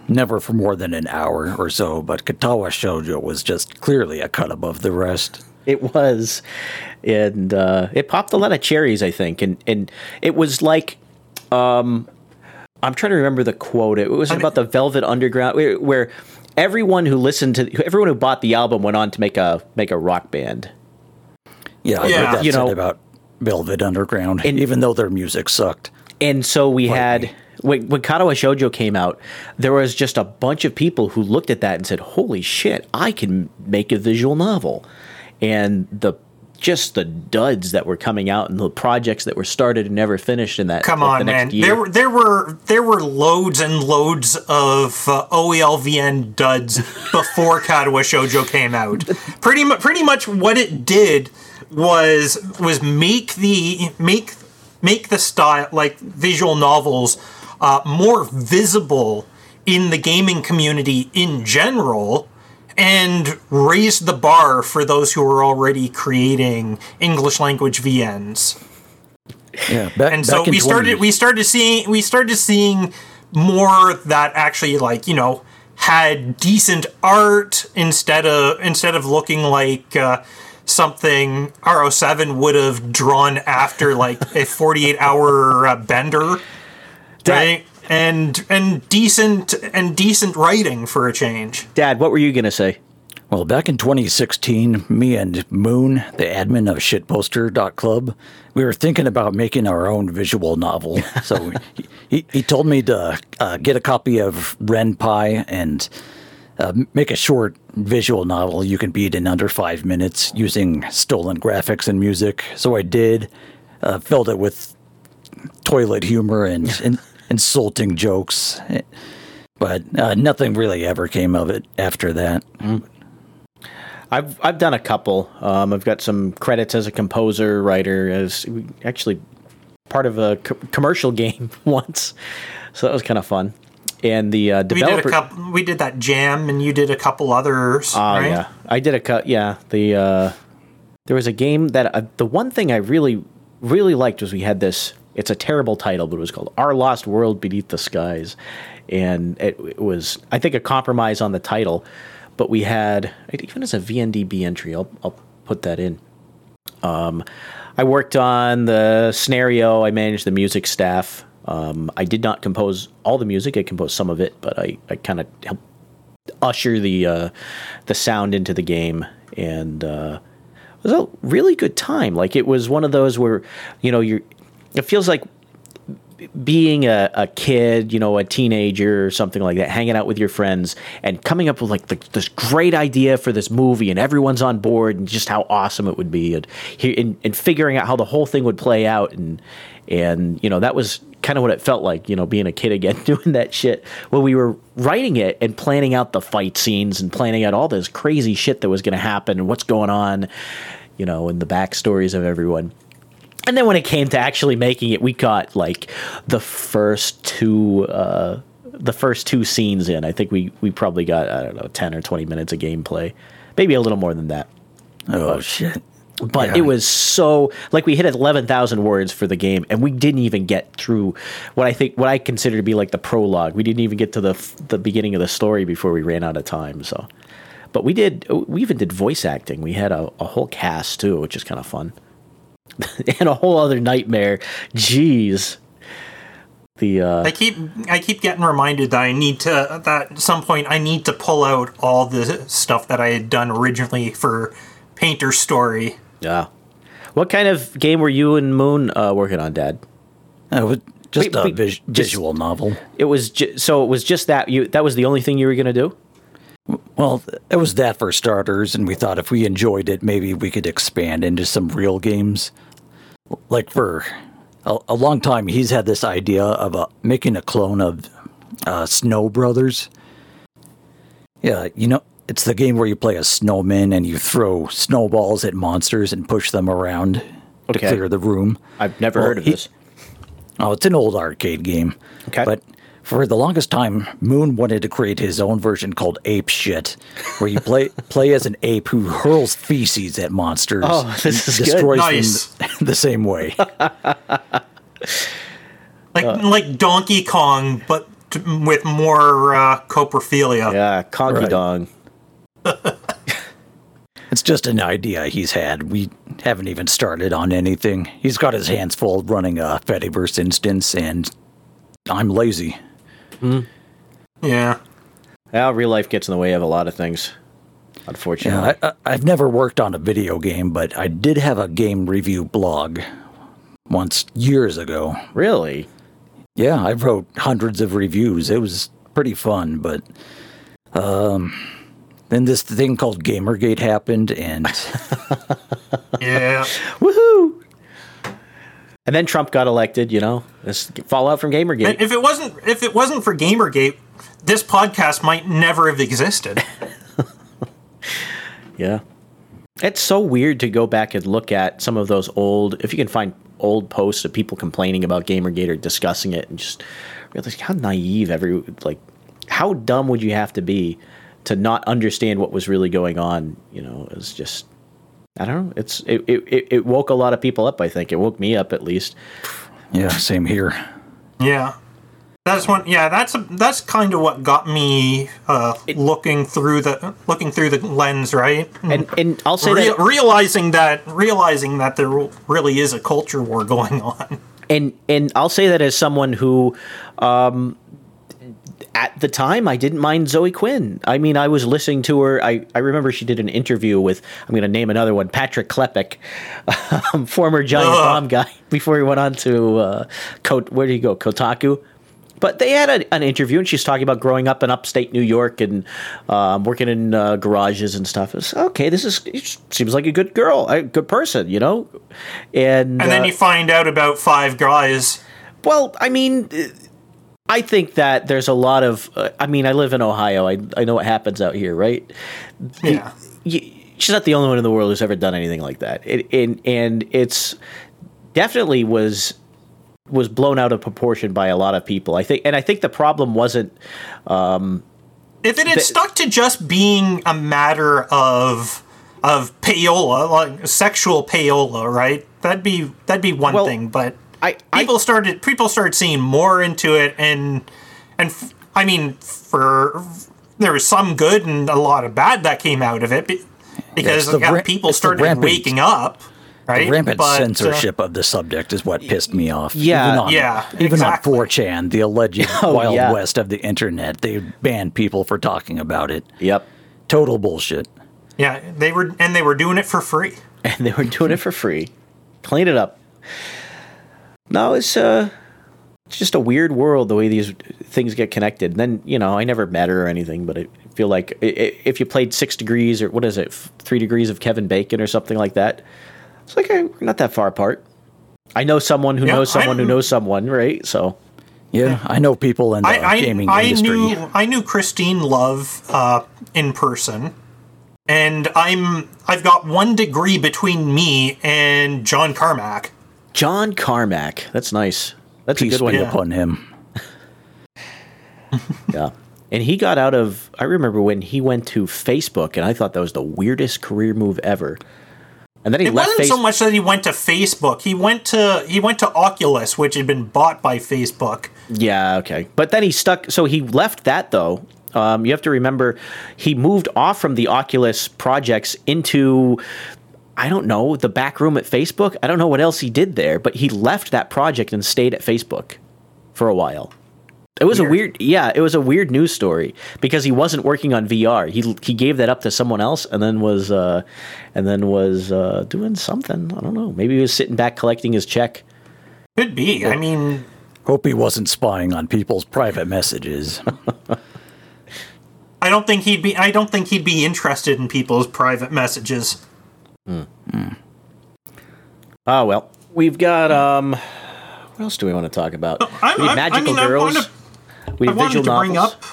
never for more than an hour or so. But Katawa Shoujo was just clearly a cut above the rest. It was, and uh, it popped a lot of cherries, I think, and and it was like, um, I'm trying to remember the quote. It was about the Velvet Underground, where, where everyone who listened to, everyone who bought the album went on to make a make a rock band. Yeah, I Yeah. heard that You said know- about Velvet Underground, And- even though their music sucked. And so we had when when Katawa Shoujo came out, there was just a bunch of people who looked at that and said, "Holy shit, I can make a visual novel." And the just the duds that were coming out and the projects that were started and never finished in that. Come like, on, the man. year. There were there were there were loads and loads of uh, OELVN duds before Katawa Shoujo came out. Pretty much, pretty much what it did was was make the make make the style like visual novels uh, more visible in the gaming community in general and raised the bar for those who were already creating English language VNs Yeah, back, and so we started 20 we started seeing we started seeing more that actually like you know had decent art instead of instead of looking like uh, something RO7 would have drawn after like a 48 hour uh, bender right and and decent and decent writing for a change Dad, what were you gonna say? Well, back in 2016, me and Moon, the admin of shitposter.club, we were thinking about making our own visual novel. So he, he told me to uh, get a copy of Ren'Py and uh, make a short visual novel you can beat in under five minutes using stolen graphics and music. So I did, uh, filled it with toilet humor and, and insulting jokes. But uh, nothing really ever came of it after that. I've I've done a couple. Um, I've got some credits as a composer, writer, as actually part of a co- commercial game once, so that was kind of fun. And the uh, we did developer, a couple we did that jam and you did a couple others Oh right? yeah, I did a cut. Yeah, the uh, there was a game that uh, the one thing I really really liked was we had this. It's a terrible title, but it was called Our Lost World Beneath the Skies, and it, it was I think a compromise on the title, but we had even as a VNDB entry. I'll I'll put that in. Um, I worked on the scenario. I managed the music staff. Um, I did not compose all the music. I composed some of it, but I, I kind of helped usher the uh, the sound into the game, and uh, it was a really good time. Like it was one of those where you know you're. It feels like being a, a kid, you know, a teenager or something like that, hanging out with your friends and coming up with like the, this great idea for this movie and everyone's on board and just how awesome it would be and, and, and figuring out how the whole thing would play out. And, and, you know, that was kind of what it felt like, you know, being a kid again, doing that shit when we were writing it and planning out the fight scenes and planning out all this crazy shit that was going to happen and what's going on, you know, and the backstories of everyone. And then when it came to actually making it, we got like the first two uh, the first two scenes in. I think we we probably got I don't know ten or twenty minutes of gameplay, maybe a little more than that. Oh, shit. But Yeah. it was so like we hit eleven thousand words for the game, and we didn't even get through what I think what I consider to be like the prologue. We didn't even get to the the beginning of the story before we ran out of time. So, but we did. We even did voice acting. We had a, a whole cast too, which is kind of fun, and a whole other nightmare. Jeez. The uh, I keep I keep getting reminded that I need to that at some point I need to pull out all the stuff that I had done originally for Painter Story. yeah. What kind of game were you and Moon uh, working on, Dad? Uh, it was just Wait, a wait, vis- just- visual novel. It was ju- so it was just that you that was the only thing you were gonna do. Well, it was that for starters, and we thought if we enjoyed it, maybe we could expand into some real games. Like for a, a long time, he's had this idea of uh, making a clone of uh, Snow Brothers. Yeah, you know, it's the game where you play a snowman and you throw snowballs at monsters and push them around Okay. to clear the room. I've never Well, heard of he- this. Oh, it's an old arcade game. Okay. But for the longest time, Moon wanted to create his own version called Ape Shit, where you play play as an ape who hurls feces at monsters. Oh, this and is good. destroys Nice. them the same way. Like Uh. like Donkey Kong but t- with more uh, coprophilia. Yeah, Conky Right. Dong. It's just an idea he's had. We haven't even started on anything. He's got his hands full running a Fediverse instance, and I'm lazy. Yeah. Well, real life gets in the way of a lot of things, unfortunately. Yeah, I, I, I've never worked on a video game, but I did have a game review blog once years ago. really? Yeah, I wrote hundreds of reviews. It was pretty fun, but um, Then this thing called Gamergate happened, and Yeah. Woohoo! And then Trump got elected. You know, this fallout from And GamerGate. if it wasn't if it wasn't for Gamergate, this podcast might never have existed. Yeah. It's so weird to go back and look at some of those old, if you can find old posts of people complaining about Gamergate or discussing it and just realize how naive every, like, how dumb would you have to be to not understand what was really going on? You know, it's just, I don't know. It's, it, it, it woke a lot of people up, I think. It woke me up at least. yeah, same here. Yeah. That's one. Yeah, that's that's kind of what got me uh, looking through the looking through the lens, right? And, and I'll say Re- that, realizing that realizing that there really is a culture war going on. and, and I'll say that as someone who, um, at the time, I didn't mind Zoe Quinn. I mean, I was listening to her. I, I remember she did an interview with, I'm going to name another one, Patrick Klepek, um, former Giant Ugh. Bomb guy, before he went on to, uh, Kot- where did he go? Kotaku. But they had a, an interview, and she's talking about growing up in upstate New York and um, working in uh, garages and stuff. It's okay. This is seems like a good girl, a good person, you know. And And then uh, you find out about five guys. well, I mean, I think that there's a lot of. Uh, I mean, I live in Ohio. I I know what happens out here, right? Yeah. Y- She's not the only one in the world who's ever done anything like that. It, and and it's definitely was was blown out of proportion by a lot of people. I think, and I think the problem wasn't. If it had stuck to just being a matter of of payola, like sexual payola, right? That'd be that'd be one Well, thing. But I- I- people started people started seeing more into it, and and f- I mean, for there was some good and a lot of bad that came out of it because it's yeah, ra- people started rampant- waking up, right? The Rampant But, uh, censorship of the subject is what pissed me off. Yeah. even on, Yeah, even exactly. on 4chan, the alleged Oh, wild yeah. west of the internet, they banned people for talking about it. Yep. Total bullshit. yeah, they were and they were doing it for free. and they were doing it for free. Clean it up. No, it's uh it's just a weird world the way these things get connected. And then you know, I never met her or anything, but I feel like i- i- if you played Six Degrees or what is it, Three Degrees of Kevin Bacon or something like that, it's like eh, we're not that far apart. I know someone who Yeah, knows someone who I'm- knows someone, right? So Yeah, I know people in the I, I, gaming I industry. knew I knew Christine Love uh, in person, and I'm I've got one degree between me and John Carmack. John Carmack, that's nice. That's a good one. be Yeah. upon him. Yeah. And he got out of I remember when he went to Facebook and I thought that was the weirdest career move ever. And then he It left wasn't Facebook. so much that he went to Facebook. He went to he went to Oculus, which had been bought by Facebook. Yeah, okay. But then he stuck so he left that though. Um, you have to remember he moved off from the Oculus projects into I don't know, the back room at Facebook. I don't know what else he did there, but he left that project and stayed at Facebook for a while. It was a weird, yeah, it was a weird news story because he wasn't working on VR. He he gave that up to someone else and then was uh and then was uh doing something. I don't know. Maybe he was sitting back collecting his check. Could be. I mean, Hope he wasn't spying on people's private messages. I don't think he'd be. I don't think he'd be interested in people's private messages. Oh well. We've got um what else do we want to talk about? I, we have I- I magical mean, girls. wanna- we I have wanted to visual bring up.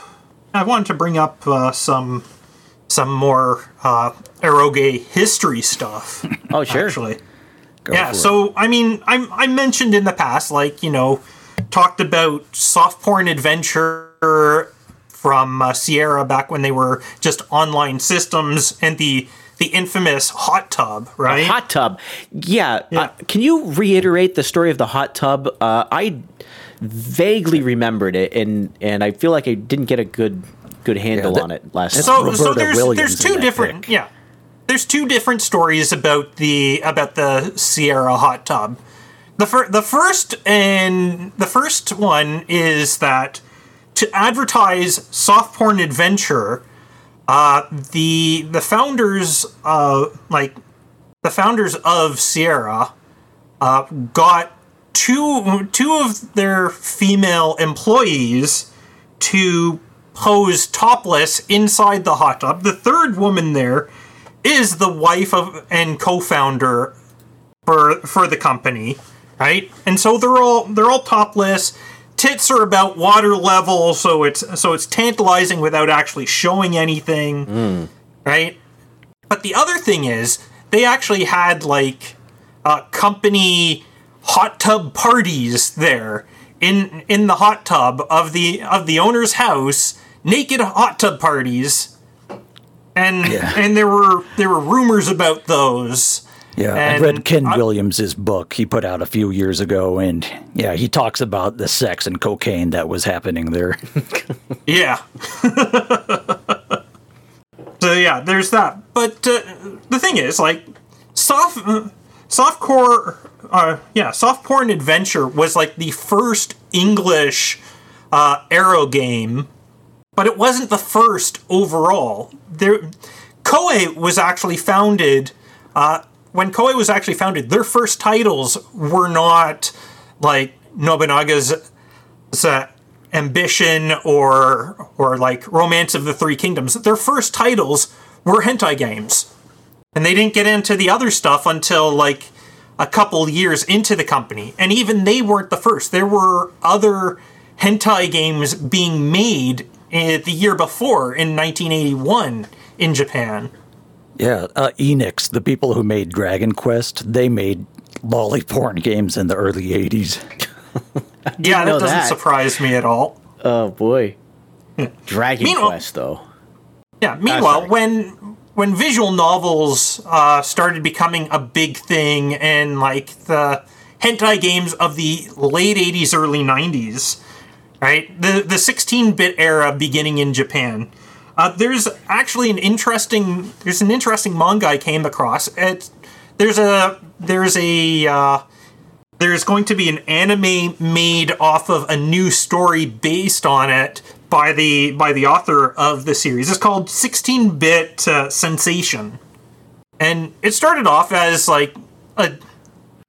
I wanted to bring up uh, some some more uh, eroge history stuff. Oh sure. Actually, Go yeah. for it. So I mean, I I mentioned in the past, like you know, talked about soft porn adventure from uh, Sierra back when they were just On-Line Systems, and the the infamous hot tub, right? Hot tub. Yeah. Yeah. Uh, can you reiterate the story of the hot tub? Uh, I vaguely remembered it, and and I feel like I didn't get a good good handle that- on it last that's time. so so there's Williams there's two different pic. yeah there's two different stories about the about the Sierra hot tub. The fir- the first and the first one is that to advertise soft porn adventure, uh, the the founders uh like the founders of Sierra uh, got two two of their female employees to pose topless inside the hot tub. The third woman there is the wife of and co-founder for for the company, right? And so they're all they're all topless. Tits are about water level, so it's so it's tantalizing without actually showing anything, right? But the other thing is they actually had like uh, company hot tub parties there in in the hot tub of the of the owner's house, naked hot tub parties, and Yeah. and there were there were rumors about those. Yeah, I And read Ken I- Williams's book he put out a few years ago, and yeah, he talks about the sex and cocaine that was happening there. Yeah. so yeah, there's that. But uh, the thing is, like, soft, uh, softcore, uh, yeah, soft porn adventure was like the first English uh, ero game, but it wasn't the first overall. There, Koei was actually founded. Uh, when Koei was actually founded, their first titles were not like Nobunaga's uh, ambition or or like romance of the three kingdoms. Their first titles were hentai games. And they didn't get into the other stuff until like a couple years into the company. And even they weren't the first. There were other hentai games being made uh, the year before in 1981 in japan yeah, uh, Enix, the people who made Dragon Quest, they made loli porn games in the early '80s. yeah that doesn't that. surprise me at all Oh boy. Dragon Meanwhile- Quest though. Yeah. Meanwhile, sorry. when when visual novels uh, started becoming a big thing, and like the hentai games of the late '80s, early '90s, right? The the 16-bit era beginning in Japan. Uh, there's actually an interesting there's an interesting manga I came across. It there's a there's a uh, there's going to be an anime made off of a new story based on it by the by the author of the series. It's called 16-bit uh, Sensation, and it started off as like a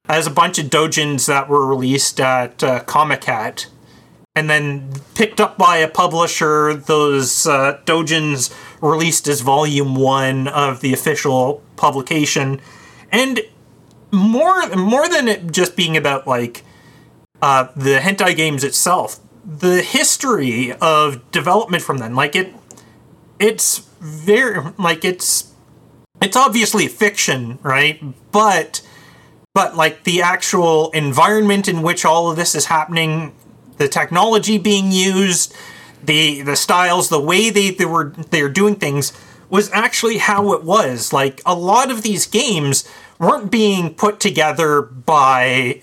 as a bunch of dojins that were released at uh, Comiket, and then picked up by a publisher. Those uh, dojins released as volume one of the official publication, and more more than it just being about like uh, the hentai games itself, the history of development from then, like it, it's very like it's it's obviously fiction, right? But but like the actual environment in which all of this is happening, the technology being used, the the styles, the way they, they were they're doing things was actually how it was. Like a lot of these games weren't being put together by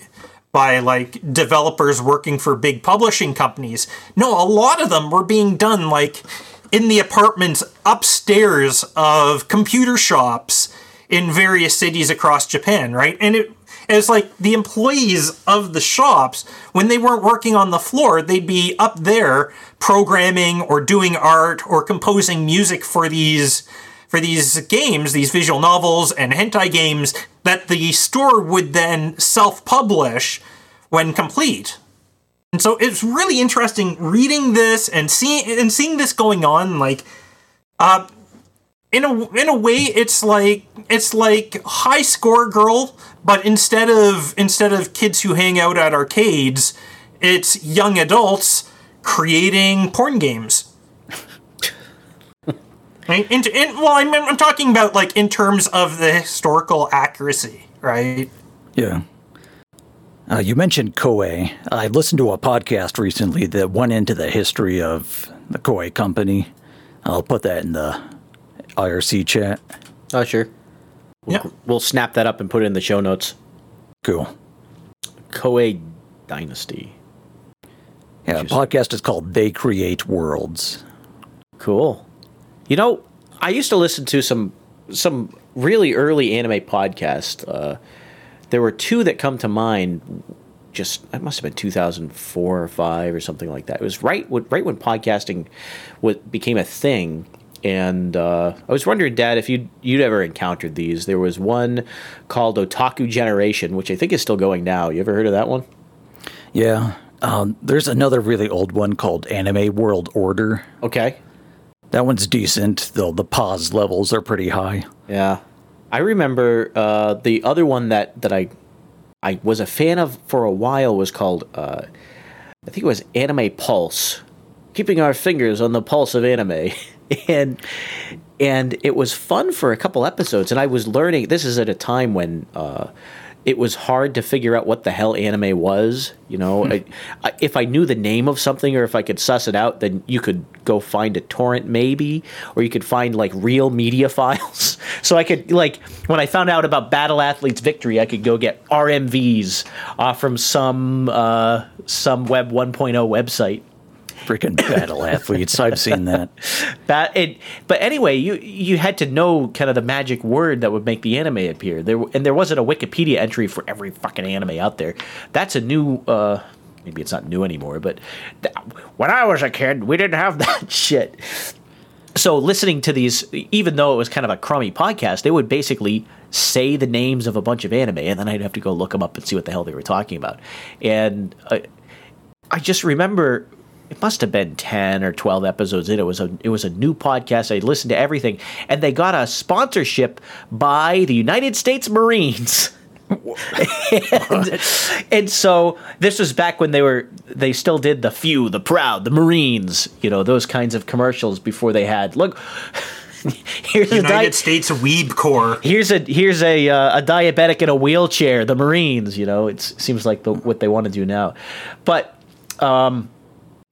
by like developers working for big publishing companies. No, a lot of them were being done like in the apartments upstairs of computer shops in various cities across Japan, right? And it it's like the employees of the shops, when they weren't working on the floor, they'd be up there programming or doing art or composing music for these for these games, these visual novels and hentai games that the store would then self-publish when complete. And so it's really interesting reading this and seeing and seeing this going on like uh in a in a way it's like it's like high score girl but instead of instead of kids who hang out at arcades it's young adults creating porn games right in, in, well I'm, I'm talking about like in terms of the historical accuracy right Yeah. Uh, you mentioned Koei. I listened to a podcast recently that went into the history of the Koei company. I'll put that in the IRC chat. Oh sure. yeah We'll snap that up and put it in the show notes. Cool. Koei Dynasty. Yeah, the podcast is called They Create Worlds. Cool. You know, I used to listen to some some really early anime podcasts. Uh, there were two that come to mind. Just it must have been 2004 or five or something like that. It was right right when podcasting what became a thing. And uh, I was wondering, Dad, if you'd you'd ever encountered these. There was one called Otaku Generation, which I think is still going now. You ever heard of that one? Yeah, There's another really old one called Anime World Order. Okay. That one's decent, though the pause levels are pretty high. Yeah, I remember uh, the other one that that I I was a fan of for a while was called uh, I think it was Anime Pulse, keeping our fingers on the pulse of anime, and and it was fun for a couple episodes, and I was learning. This is at a time when. Uh, it was hard to figure out what the hell anime was. You know, I, I, if I knew the name of something or if I could suss it out, then you could go find a torrent maybe, or you could find like real media files. so I could like when I found out about Battle Athletes Victory, I could go get RMVs uh, from some uh, some Web 1.0 website. Freaking battle athletes. I've seen that. That it, but anyway, you you had to know kind of the magic word that would make the anime appear. There and there wasn't a Wikipedia entry for every fucking anime out there. That's a new. uh Maybe it's not new anymore, but th- when I was a kid, we didn't have that shit. So listening to these, even though it was kind of a crummy podcast, they would basically say the names of a bunch of anime, and then I'd have to go look them up and see what the hell they were talking about. And uh, I just remember it must have been 10 or 12 episodes in. It was a it was a new podcast. I listened to everything. And they got a sponsorship by the united states marines. And, and so this was back when they were they still did the few the proud the marines you know those kinds of commercials before they had look here's a United di- States Weeb Corps. here's a here's a uh, a diabetic in a wheelchair the marines you know it seems like the, what they want to do now. But um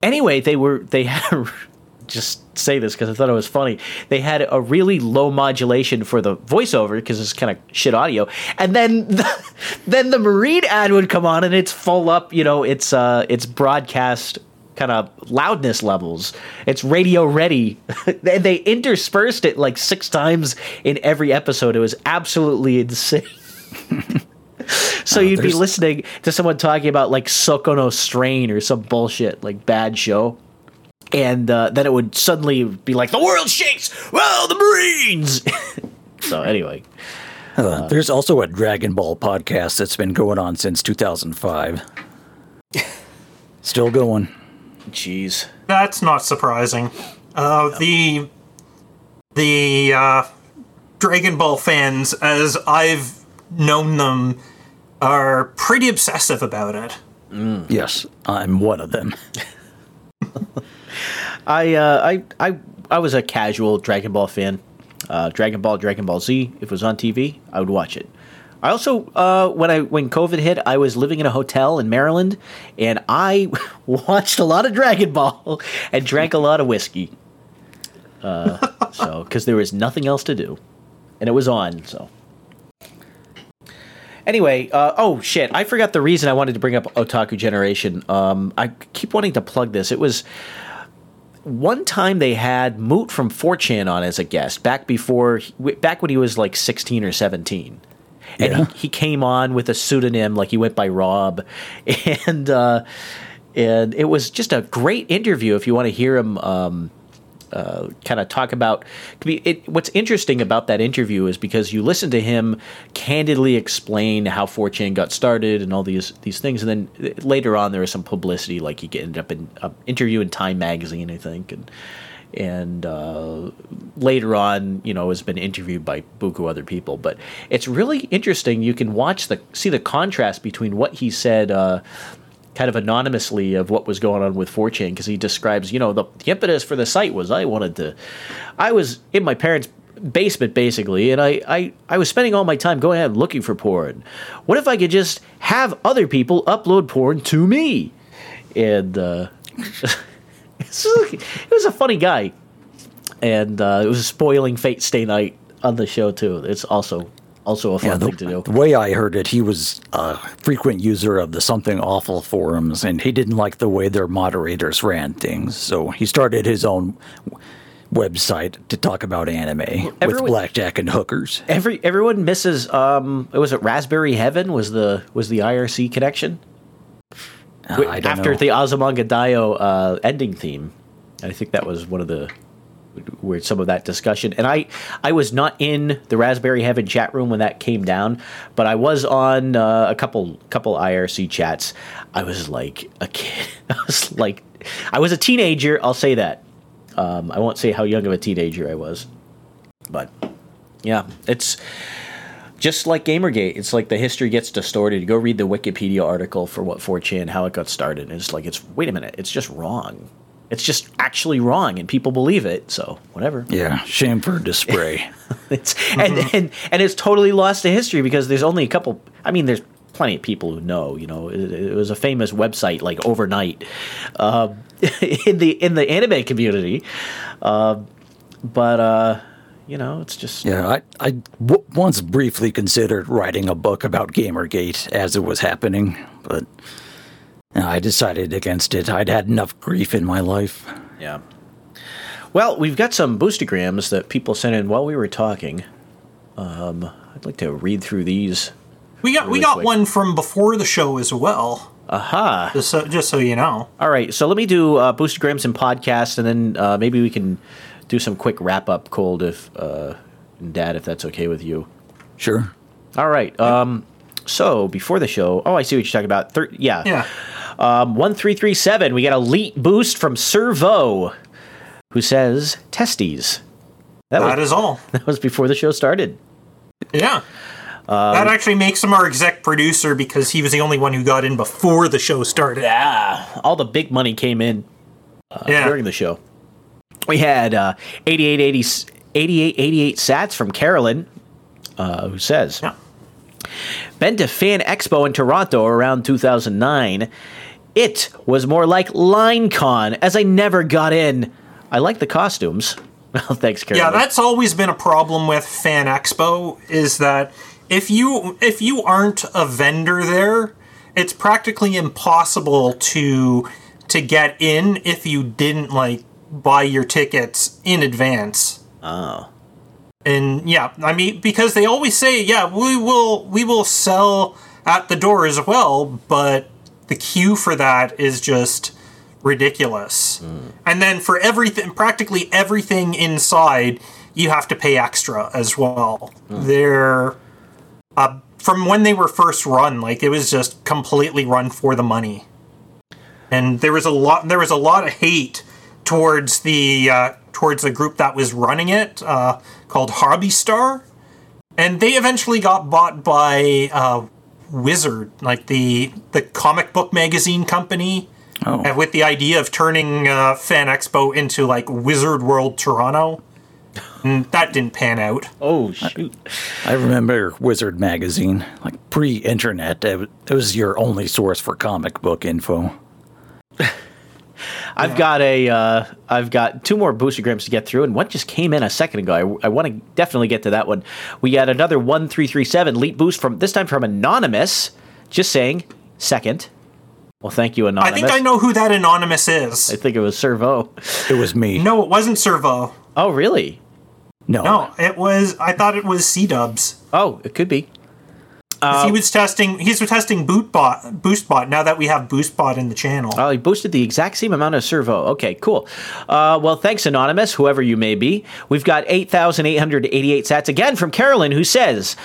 anyway they were they had just say this because i thought it was funny. They had a really low modulation for the voiceover because it's kind of shit audio. And then the, then the marine ad would come on and it's full up you know it's uh it's broadcast kind of loudness levels. It's radio ready. They they interspersed it like six times in every episode. It was absolutely insane so you'd be listening to someone talking about like Sokono Strain or some bullshit like bad show, and uh, then it would suddenly be like the world shakes. Well, the Marines. so anyway, Uh, there's also a Dragon Ball podcast that's been going on since 2005. Still going. jeez, That's not surprising. Uh, the the uh, Dragon Ball fans, as I've known them, are pretty obsessive about it. Yes, I'm one of them. I uh, I I I was a casual Dragon Ball fan. Uh, Dragon Ball, Dragon Ball Z. If it was on TV, I would watch it. I also, uh, when I when COVID hit, I was living in a hotel in Maryland, and I watched a lot of Dragon Ball and drank a lot of whiskey. Uh, so, because there was nothing else to do, and it was on. So, anyway, uh, oh shit, I forgot the reason I wanted to bring up Otaku Generation. Um, I keep wanting to plug this. It was one time they had Moot from 4chan on as a guest back before back when he was like 16 or 17 and Yeah. he, he came on with a pseudonym like he went by rob and uh and it was just a great interview if you want to hear him um uh, kind of talk about it, what's interesting about that interview is because you listen to him candidly explain how 4chan got started and all these these things and then later on there was some publicity like he ended up in an interview in time magazine i think and and uh, later on you know has been interviewed by buku other people but it's really interesting you can watch the see the contrast between what he said uh, kind of anonymously of what was going on with 4chan because he describes, you know, the, the impetus for the site was I wanted to, I was in my parents' basement basically, and I, I, I was spending all my time going out looking for porn. What if I could just have other people upload porn to me? And uh, it was a funny guy, and uh, it was spoiling Fate Stay Night on the show too. It's also also a fun Yeah, the, thing to do. the way I heard it, he was a frequent user of the Something Awful forums, and he didn't like the way their moderators ran things. So he started his own website to talk about anime with everyone- blackjack and hookers. Every everyone misses. Um, was it Raspberry Heaven? Was the was the IRC connection Uh, I don't after know. the Azumanga Daioh uh, ending theme? I think that was one of the where some of that discussion. And I I was not in the Raspberry Heaven chat room when that came down, but I was on uh, a couple couple IRC chats. I was like a kid. I was like I was a teenager. I'll say that. Um, I won't say how young of a teenager I was, but yeah, it's just like Gamergate. It's like the history gets distorted. Go read the Wikipedia article for what 4chan, how it got started. And it's like it's wait a minute, it's just wrong. It's just actually wrong, and people believe it. So whatever. Yeah, shame for display. it's and, and and it's totally lost to history because there's only a couple. I mean, there's plenty of people who know. You know, it, it was a famous website like overnight uh, in the in the anime community. Uh, but uh, you know, it's just yeah, I, I w- once briefly considered writing a book about Gamergate as it was happening, but no, I decided against it. I'd had enough grief in my life. yeah. Well, we've got some boostergrams that people sent in while we were talking. Um, I'd like to read through these. We got we got quick. one from before the show as well. Aha! Just so, just so you know. All right, so let me do uh, boostergrams and podcast, and then uh, maybe we can do some quick wrap up, cold, if uh, Dad, if that's okay with you. Sure. All right. Um, so before the show, oh, I see what you're talking about. Thir- yeah. Yeah. Um, one three three seven. We got a leet boost from SirVo, who says testes. That That was, is all. that was before the show started. Yeah. Um, that actually makes him our exec producer because he was the only one who got in before the show started. Yeah, all the big money came in yeah. during the show. We had uh, 8880 8888 sats from Carolyn, uh, who says, Yeah. Been to Fan Expo in Toronto around 2009. It was more like LineCon, as I never got in. I like the costumes. Well, thanks, Carolyn. Yeah, that's always been a problem with Fan Expo is that if you if you aren't a vendor there, it's practically impossible to to get in if you didn't like buy your tickets in advance. Oh. And yeah, I mean because they always say, yeah, we will we will sell at the door as well, but the queue for that is just ridiculous. And then for everything practically everything inside, you have to pay extra as well. They're uh, from when they were first run, like it was just completely run for the money. And there was a lot there was a lot of hate towards the uh, towards the group that was running it uh, called Hobbystar, and they eventually got bought by uh, Wizard, like the the comic book magazine company, Oh. and with the idea of turning uh, Fan Expo into like Wizard World Toronto. And that didn't pan out. Oh, shoot. I remember Wizard Magazine, like pre internet, it it was your only source for comic book info. I've got a, uh, I've got two more boostergrams to get through, and one just came in a second ago. I, I want to definitely get to that one. We got another one three three seven leet boost from this time from anonymous. Just saying, second. Well, thank you, anonymous. I think I know who that anonymous is. I think it was SirVo. It was me. No, it wasn't SirVo. Oh, really? no. No, it was. I thought it was C Dubs. Oh, it could be. Uh, he was testing. He's testing Bootbot, BoostBot. Now that we have BoostBot in the channel. Oh, he boosted the exact same amount of SirVo. Okay, cool. Uh, well, thanks, Anonymous, whoever you may be. We've got 8,888 sats again from Carolyn, who says,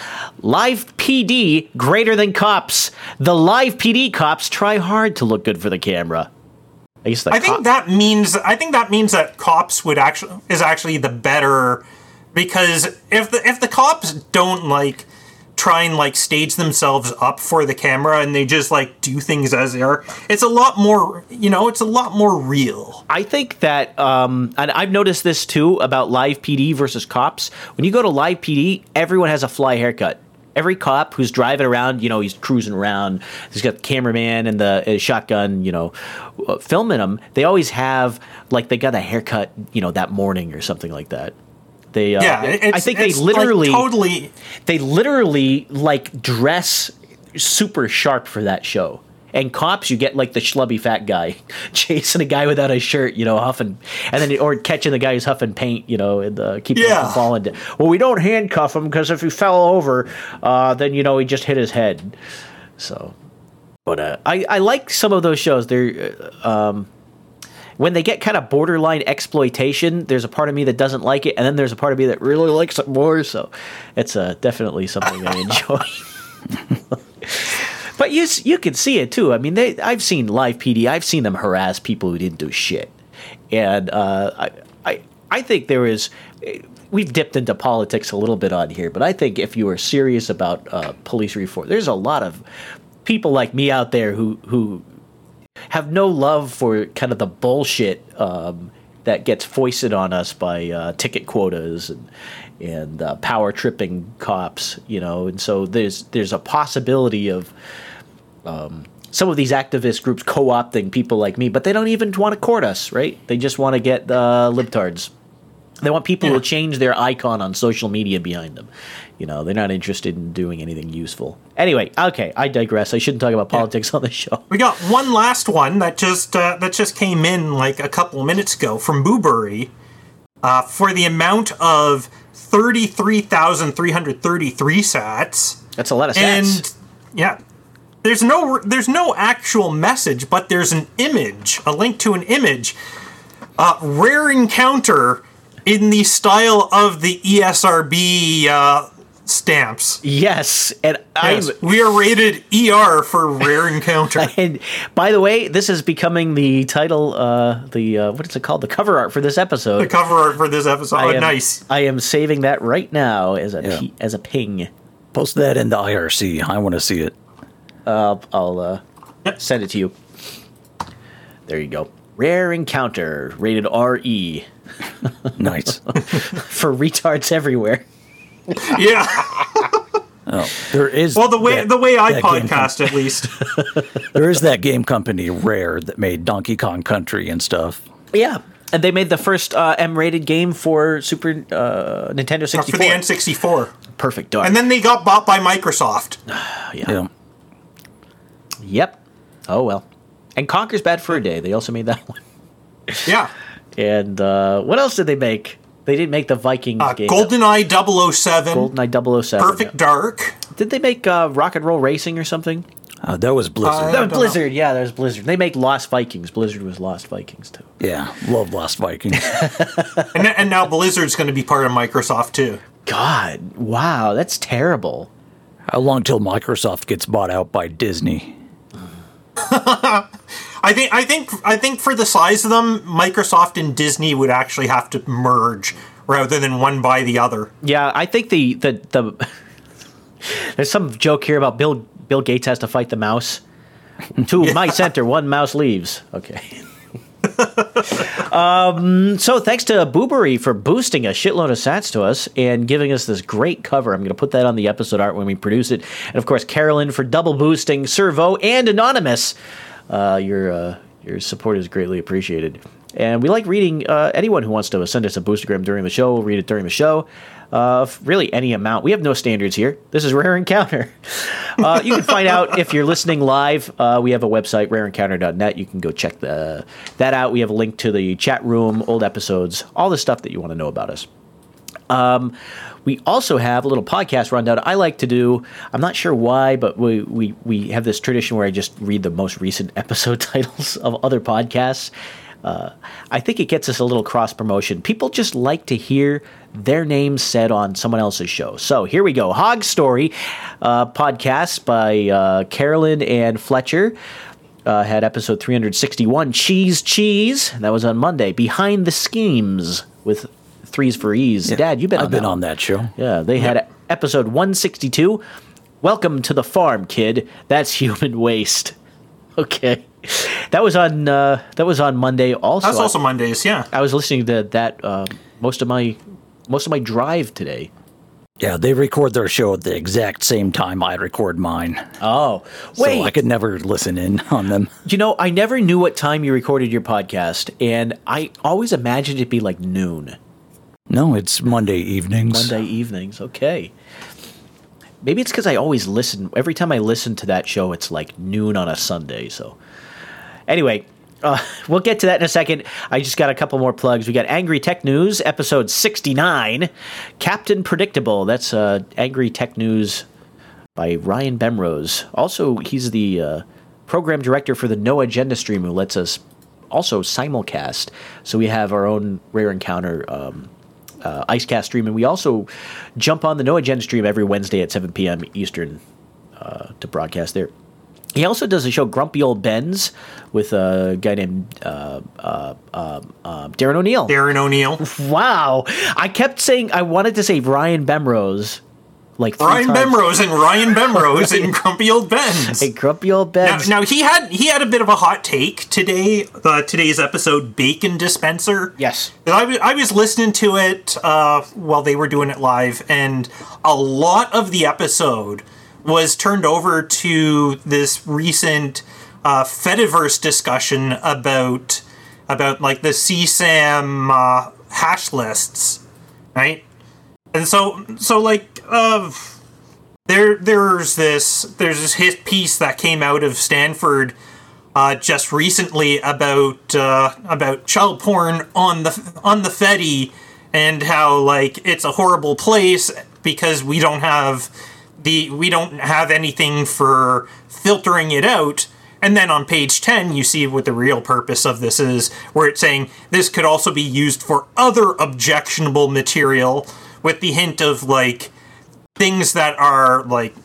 Live PD greater than cops. The live PD cops try hard to look good for the camera. I guess I think cop- that means. I think that means that cops would actually is actually the better because if the if the cops don't like try and like stage themselves up for the camera and they just like do things as they are, it's a lot more. You know, it's a lot more real. I think that, um, and I've noticed this too about live PD versus cops. When you go to live PD, everyone has a fly haircut. Every cop who's driving around, you know, he's cruising around. He's got the cameraman and the uh, shotgun, you know, uh, filming him. They always have like they got a haircut, you know, that morning or something like that. They, uh, Yeah, it's, I think they it's, like, literally, totally. they literally like dress super sharp for that show. And cops, you get like the schlubby fat guy chasing a guy without a shirt, you know, huffing, and then or catching the guy who's huffing paint, you know, and uh, keeping him from falling. down. Well, we don't handcuff him because if he fell over, uh, then you know he just hit his head. So, but uh, I I like some of those shows. They're uh, um, when they get kind of borderline exploitation, there's a part of me that doesn't like it, and then there's a part of me that really likes it more. So it's uh, definitely something I enjoy. but you you can see it too. I mean, they I've seen live PD. I've seen them harass people who didn't do shit, and uh, I I I think there is. We've dipped into politics a little bit on here, but I think if you are serious about uh, police reform, there's a lot of people like me out there who who have no love for kind of the bullshit um, that gets foisted on us by uh, ticket quotas and and uh, power tripping cops, you know. And so there's there's a possibility of um, some of these activist groups co-opting people like me, but they don't even want to court us, right? They just want to get uh, libtards. They want people Yeah. to change their icon on social media behind them. You know, they're not interested in doing anything useful. Anyway, okay, I digress. I shouldn't talk about politics on the show. We got one last one that just uh, that just came in like a couple of minutes ago from Boobury uh, for the amount of thirty three thousand three hundred thirty three sats. That's a lot of sats. and yeah there's no there's no actual message but there's an image a link to an image uh, rare encounter in the style of the esrb uh, stamps yes, and yes, I'm we are rated er for rare encounter And by the way, this is becoming the title, uh, the uh, what is it called? The cover art for this episode. the cover art for this episode I oh, am, nice I am saving that right now as a Yeah. P- as a PNG. Post that in the IRC. I want to see it. I'll, I'll uh, send it to you. There you go. Rare encounter, rated RE Nice. for retards everywhere. yeah Oh, there is. well the way that- the way i that game podcast at least there is that game company Rare that made Donkey Kong Country and stuff. Yeah, and they made the first uh, M-rated game for Super uh, Nintendo for 64. the n64 Perfect dark. and then they got bought by microsoft yeah. Yeah. Yep. Oh well. And Conker's Bad for a Day. They also made that one. yeah And uh, what else did they make? They didn't make the Vikings uh, game. goldeneye 007 GoldenEye 007. perfect yeah. dark Did they make uh, Rock and Roll Racing or something? Uh, that was Blizzard. Uh, No, don't know. Blizzard. Yeah, there's Blizzard. They make Lost Vikings. Blizzard was Lost Vikings too. yeah, love Lost Vikings. And, and now Blizzard's going to be part of Microsoft too. God, wow, that's terrible. How long till Microsoft gets bought out by Disney? I think I think I think for the size of them, Microsoft and Disney would actually have to merge rather than one by the other. Yeah, I think the the the there's some joke here about Bill Bill Gates has to fight the mouse. Two mice enter, one mouse leaves. Okay. um, so thanks to Boobery for boosting a shitload of sats to us and giving us this great cover. I'm going to put that on the episode art when we produce it. And of course, Carolyn for double boosting SirVo and Anonymous. Uh, your uh, your support is greatly appreciated. And we like reading uh, anyone who wants to send us a boostergram during the show. We'll read it during the show. Uh, really, any amount. We have no standards here. This is Rare Encounter. Uh, you can find out if you're listening live. Uh, we have a website, rareencounter.net. You can go check the, that out. We have a link to the chat room, old episodes, all the stuff that you want to know about us. Um, we also have a little podcast rundown I like to do. I'm not sure why, but we, we, we have this tradition where I just read the most recent episode titles of other podcasts. Uh, I think it gets us a little cross promotion. People just like to hear their names said on someone else's show. So here we go Hog Story uh, podcast by uh, Carolyn and Fletcher. Uh, had episode 361 Cheese Cheese. That was on Monday. Behind the Schemes with Threes for Ease. Yeah, Dad, you've been I've on been that on that show. Yeah, they had episode 162. Welcome to the farm, kid. That's human waste. Okay, that was on uh, that was on Monday. Also, That's also Mondays, yeah. I was listening to that uh, most of my most of my drive today. Yeah, they record their show at the exact same time I record mine. Oh, So wait! I could never listen in on them. you know, I never knew what time you recorded your podcast, and I always imagined it be like noon, No, it's Monday evenings. Monday evenings. Okay. Maybe it's because I always listen. Every time I listen to that show, it's like noon on a Sunday. So, anyway, uh, we'll get to that in a second. I just got a couple more plugs. We got Angry Tech News, episode 69. Captain Predictable. That's uh, Angry Tech News by Ryan Bemrose. Also, he's the uh, program director for the No Agenda stream who lets us also simulcast. So we have our own Rare Encounter um, uh, Icecast stream, and we also jump on the No Agenda stream every Wednesday at 7 p.m. Eastern uh, to broadcast there. He also does a show, Grumpy Old Bens, with a guy named uh, uh, uh, uh, Darren O'Neill. Darren O'Neill. Wow. I kept saying, I wanted to say Ryan Bemrose. Like three Ryan. Bemrose and Ryan Bemrose and Grumpy Old Ben's. Hey, Grumpy Old Now, Bens. now he had he had a bit of a hot take today. Uh, today's episode, bacon dispenser. Yes. I was, I was listening to it uh, while they were doing it live, and a lot of the episode was turned over to this recent uh, Fediverse discussion about about like the CSAM uh, hash lists, right? And so so like uh, there there's this there's this hit piece that came out of Stanford uh, just recently about uh, about child porn on the on the Fedi and how like it's a horrible place because we don't have the we don't have anything for filtering it out. And then on page 10, you see what the real purpose of this is, where it's saying this could also be used for other objectionable material, with the hint of like things that are like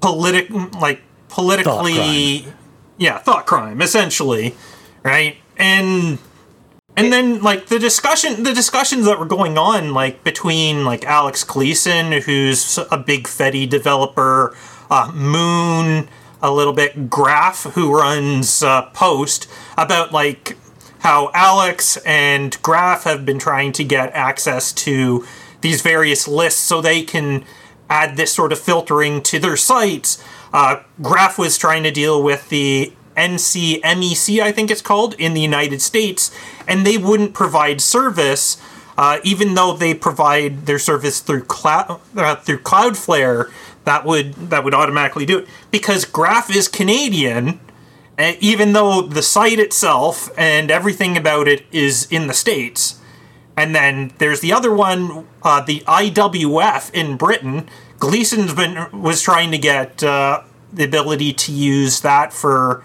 politic, like politically, yeah, thought crime, essentially, right? And and then like the discussion, the discussions that were going on, like between like Alex Gleason, who's a big Fedi developer, uh, Moon, a little bit Graph, who runs uh, Poast, about like how Alex and Graph have been trying to get access to these various lists so they can add this sort of filtering to their sites. Uh, Graph was trying to deal with the NCMEC, I think it's called, in the United States, and they wouldn't provide service, uh, even though they provide their service through cloud uh, through Cloudflare. That would that would automatically do it because Graph is Canadian, uh, even though the site itself and everything about it is in the states. And then there's the other one, uh, the IWF in Britain. Gleason's been was trying to get uh, the ability to use that for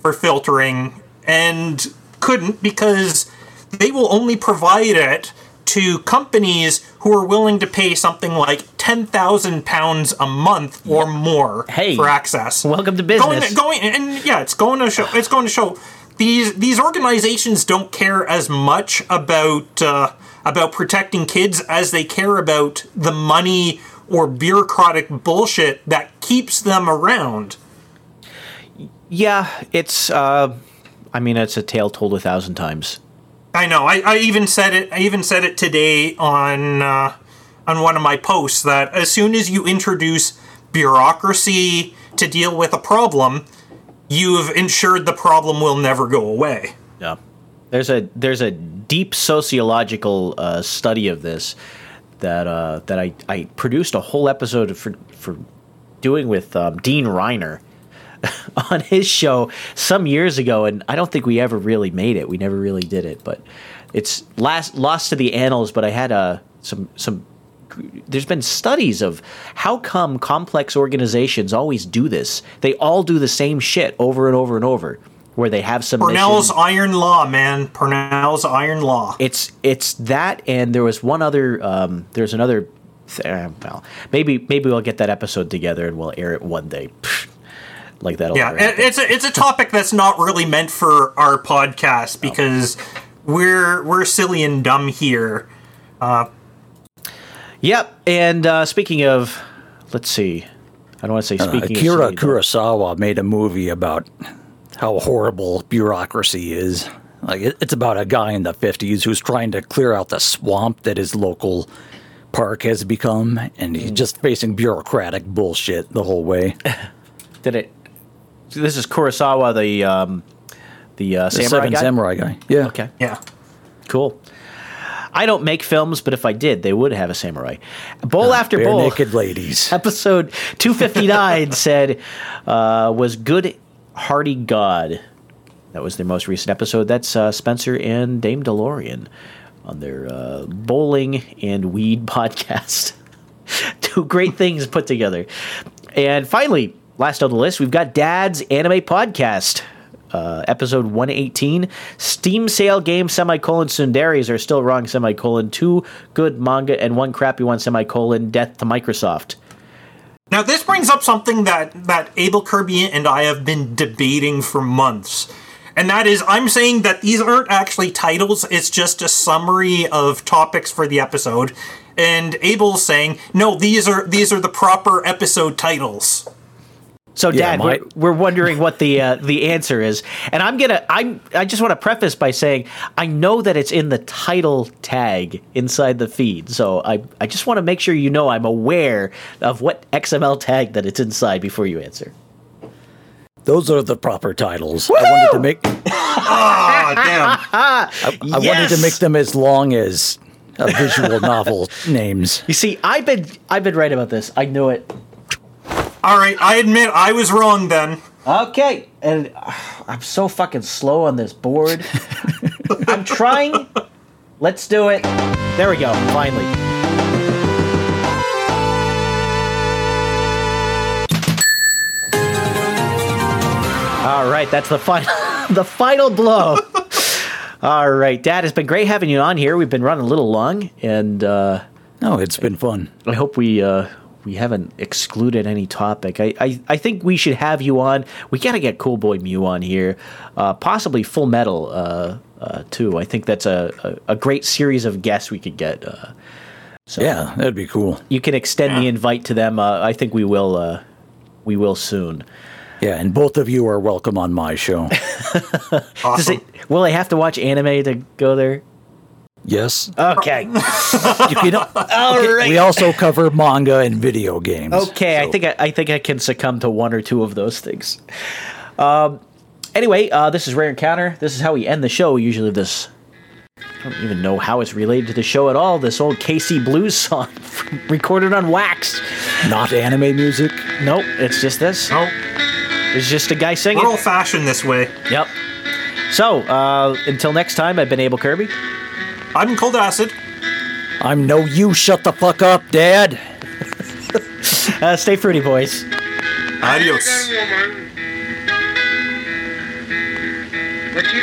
for filtering and couldn't because they will only provide it to companies who are willing to pay something like ten thousand pounds a month or more Hey, for access. welcome to business. Going, going and yeah, it's going to show. It's going to show these these organizations don't care as much about uh, about protecting kids as they care about the money or bureaucratic bullshit that keeps them around. Yeah, it's. Uh, I mean, it's a tale told a thousand times. I know. I, I even said it. I even said it today on uh, on one of my posts that as soon as you introduce bureaucracy to deal with a problem, you've ensured the problem will never go away. Yeah. There's a there's a deep sociological uh, study of this that uh, that I, I produced a whole episode for for doing with um, Dean Reiner on his show some years ago, and I don't think we ever really made it. We never really did it, but it's last lost to the annals. But I had uh, some some. There's been studies of how come complex organizations always do this. They all do the same shit over and over and over, where they have some Pournelle's iron law, man. Pournelle's iron law. it's it's that and there was one other um, there's another th- uh, well maybe maybe we'll get that episode together and we'll air it one day like that'll Yeah, it- it's a it's a topic that's not really meant for our podcast because we're we're silly and dumb here. Yep and uh, speaking of let's see i don't want to say Uh, speaking Akira of Kurosawa made a movie about how horrible bureaucracy is. Like it, it's about a guy in the 50s who's trying to clear out the swamp that his local park has become and he's just facing bureaucratic bullshit the whole way. did it so this is kurosawa the um, the uh, The samurai Seven guy Samurai guy. Yeah. okay Yeah. cool i don't make films but if i did they would have a samurai. Bowl after bowl. naked ladies. episode 259 said uh, was good hearty god. That was their most recent episode. That's uh, spencer and dame delorean on their uh, bowling and weed podcast. Two great things put together. And finally last on the list we've got dad's anime podcast uh, episode 118. Steam sale game semicolon Tsunderes are still wrong semicolon. Two good manga and one crappy one semicolon. Death to Microsoft. Now, this brings up something that, that Abel Kirby and I have been debating for months. And that is, I'm saying that these aren't actually titles, it's just a summary of topics for the episode. And Abel's saying, no, these are these are the proper episode titles. So, Yeah, Dad, my- we're, we're wondering what the uh, the answer is, and I'm gonna I'm I just want to preface by saying I know that it's in the title tag inside the feed, so I I just want to make sure you know I'm aware of what XML tag that it's inside before you answer. Those are the proper titles. I wanted to make Ah, damn. I wanted to make them as long as a visual novel names. You see, I've been I've been right about this. I knew it. All right, I admit I was wrong then. Okay, and uh, I'm so fucking slow on this board. I'm trying. Let's do it. There we go. Finally. All right, that's the final, the final blow. All right, Dad, it's been great having you on here. We've been running a little long, and uh, No, it's been fun. I hope we uh, we haven't excluded any topic. I, I, I think we should have you on. We got to get Cool Boy Mew on here, uh, possibly Full Metal uh, uh, too. I think that's a, a, a great series of guests we could get. Uh, so Yeah, that'd be cool. you can extend the invite to them. Uh, I think we will. Uh, we will soon. Yeah, and both of you are welcome on my show. Awesome. it, will I have to watch anime to go there? Yes. Okay. You can, All right. we also cover manga and video games. Okay, I think I, I think I can succumb to one or two of those things. Um, anyway, uh, this is Rare Encounter. This is how we end the show. Usually, this I don't even know how it's related to the show at all. This old KC Blues song recorded on wax. not anime music. Nope, it's just this. No, It's just a guy singing. we're old fashioned this way. Yep. So uh, until next time, I've been Abel Kirby. I'm Cold Acid. I'm no you. Shut the fuck up, Dad. Uh, stay fruity, boys. Adios. woman. But she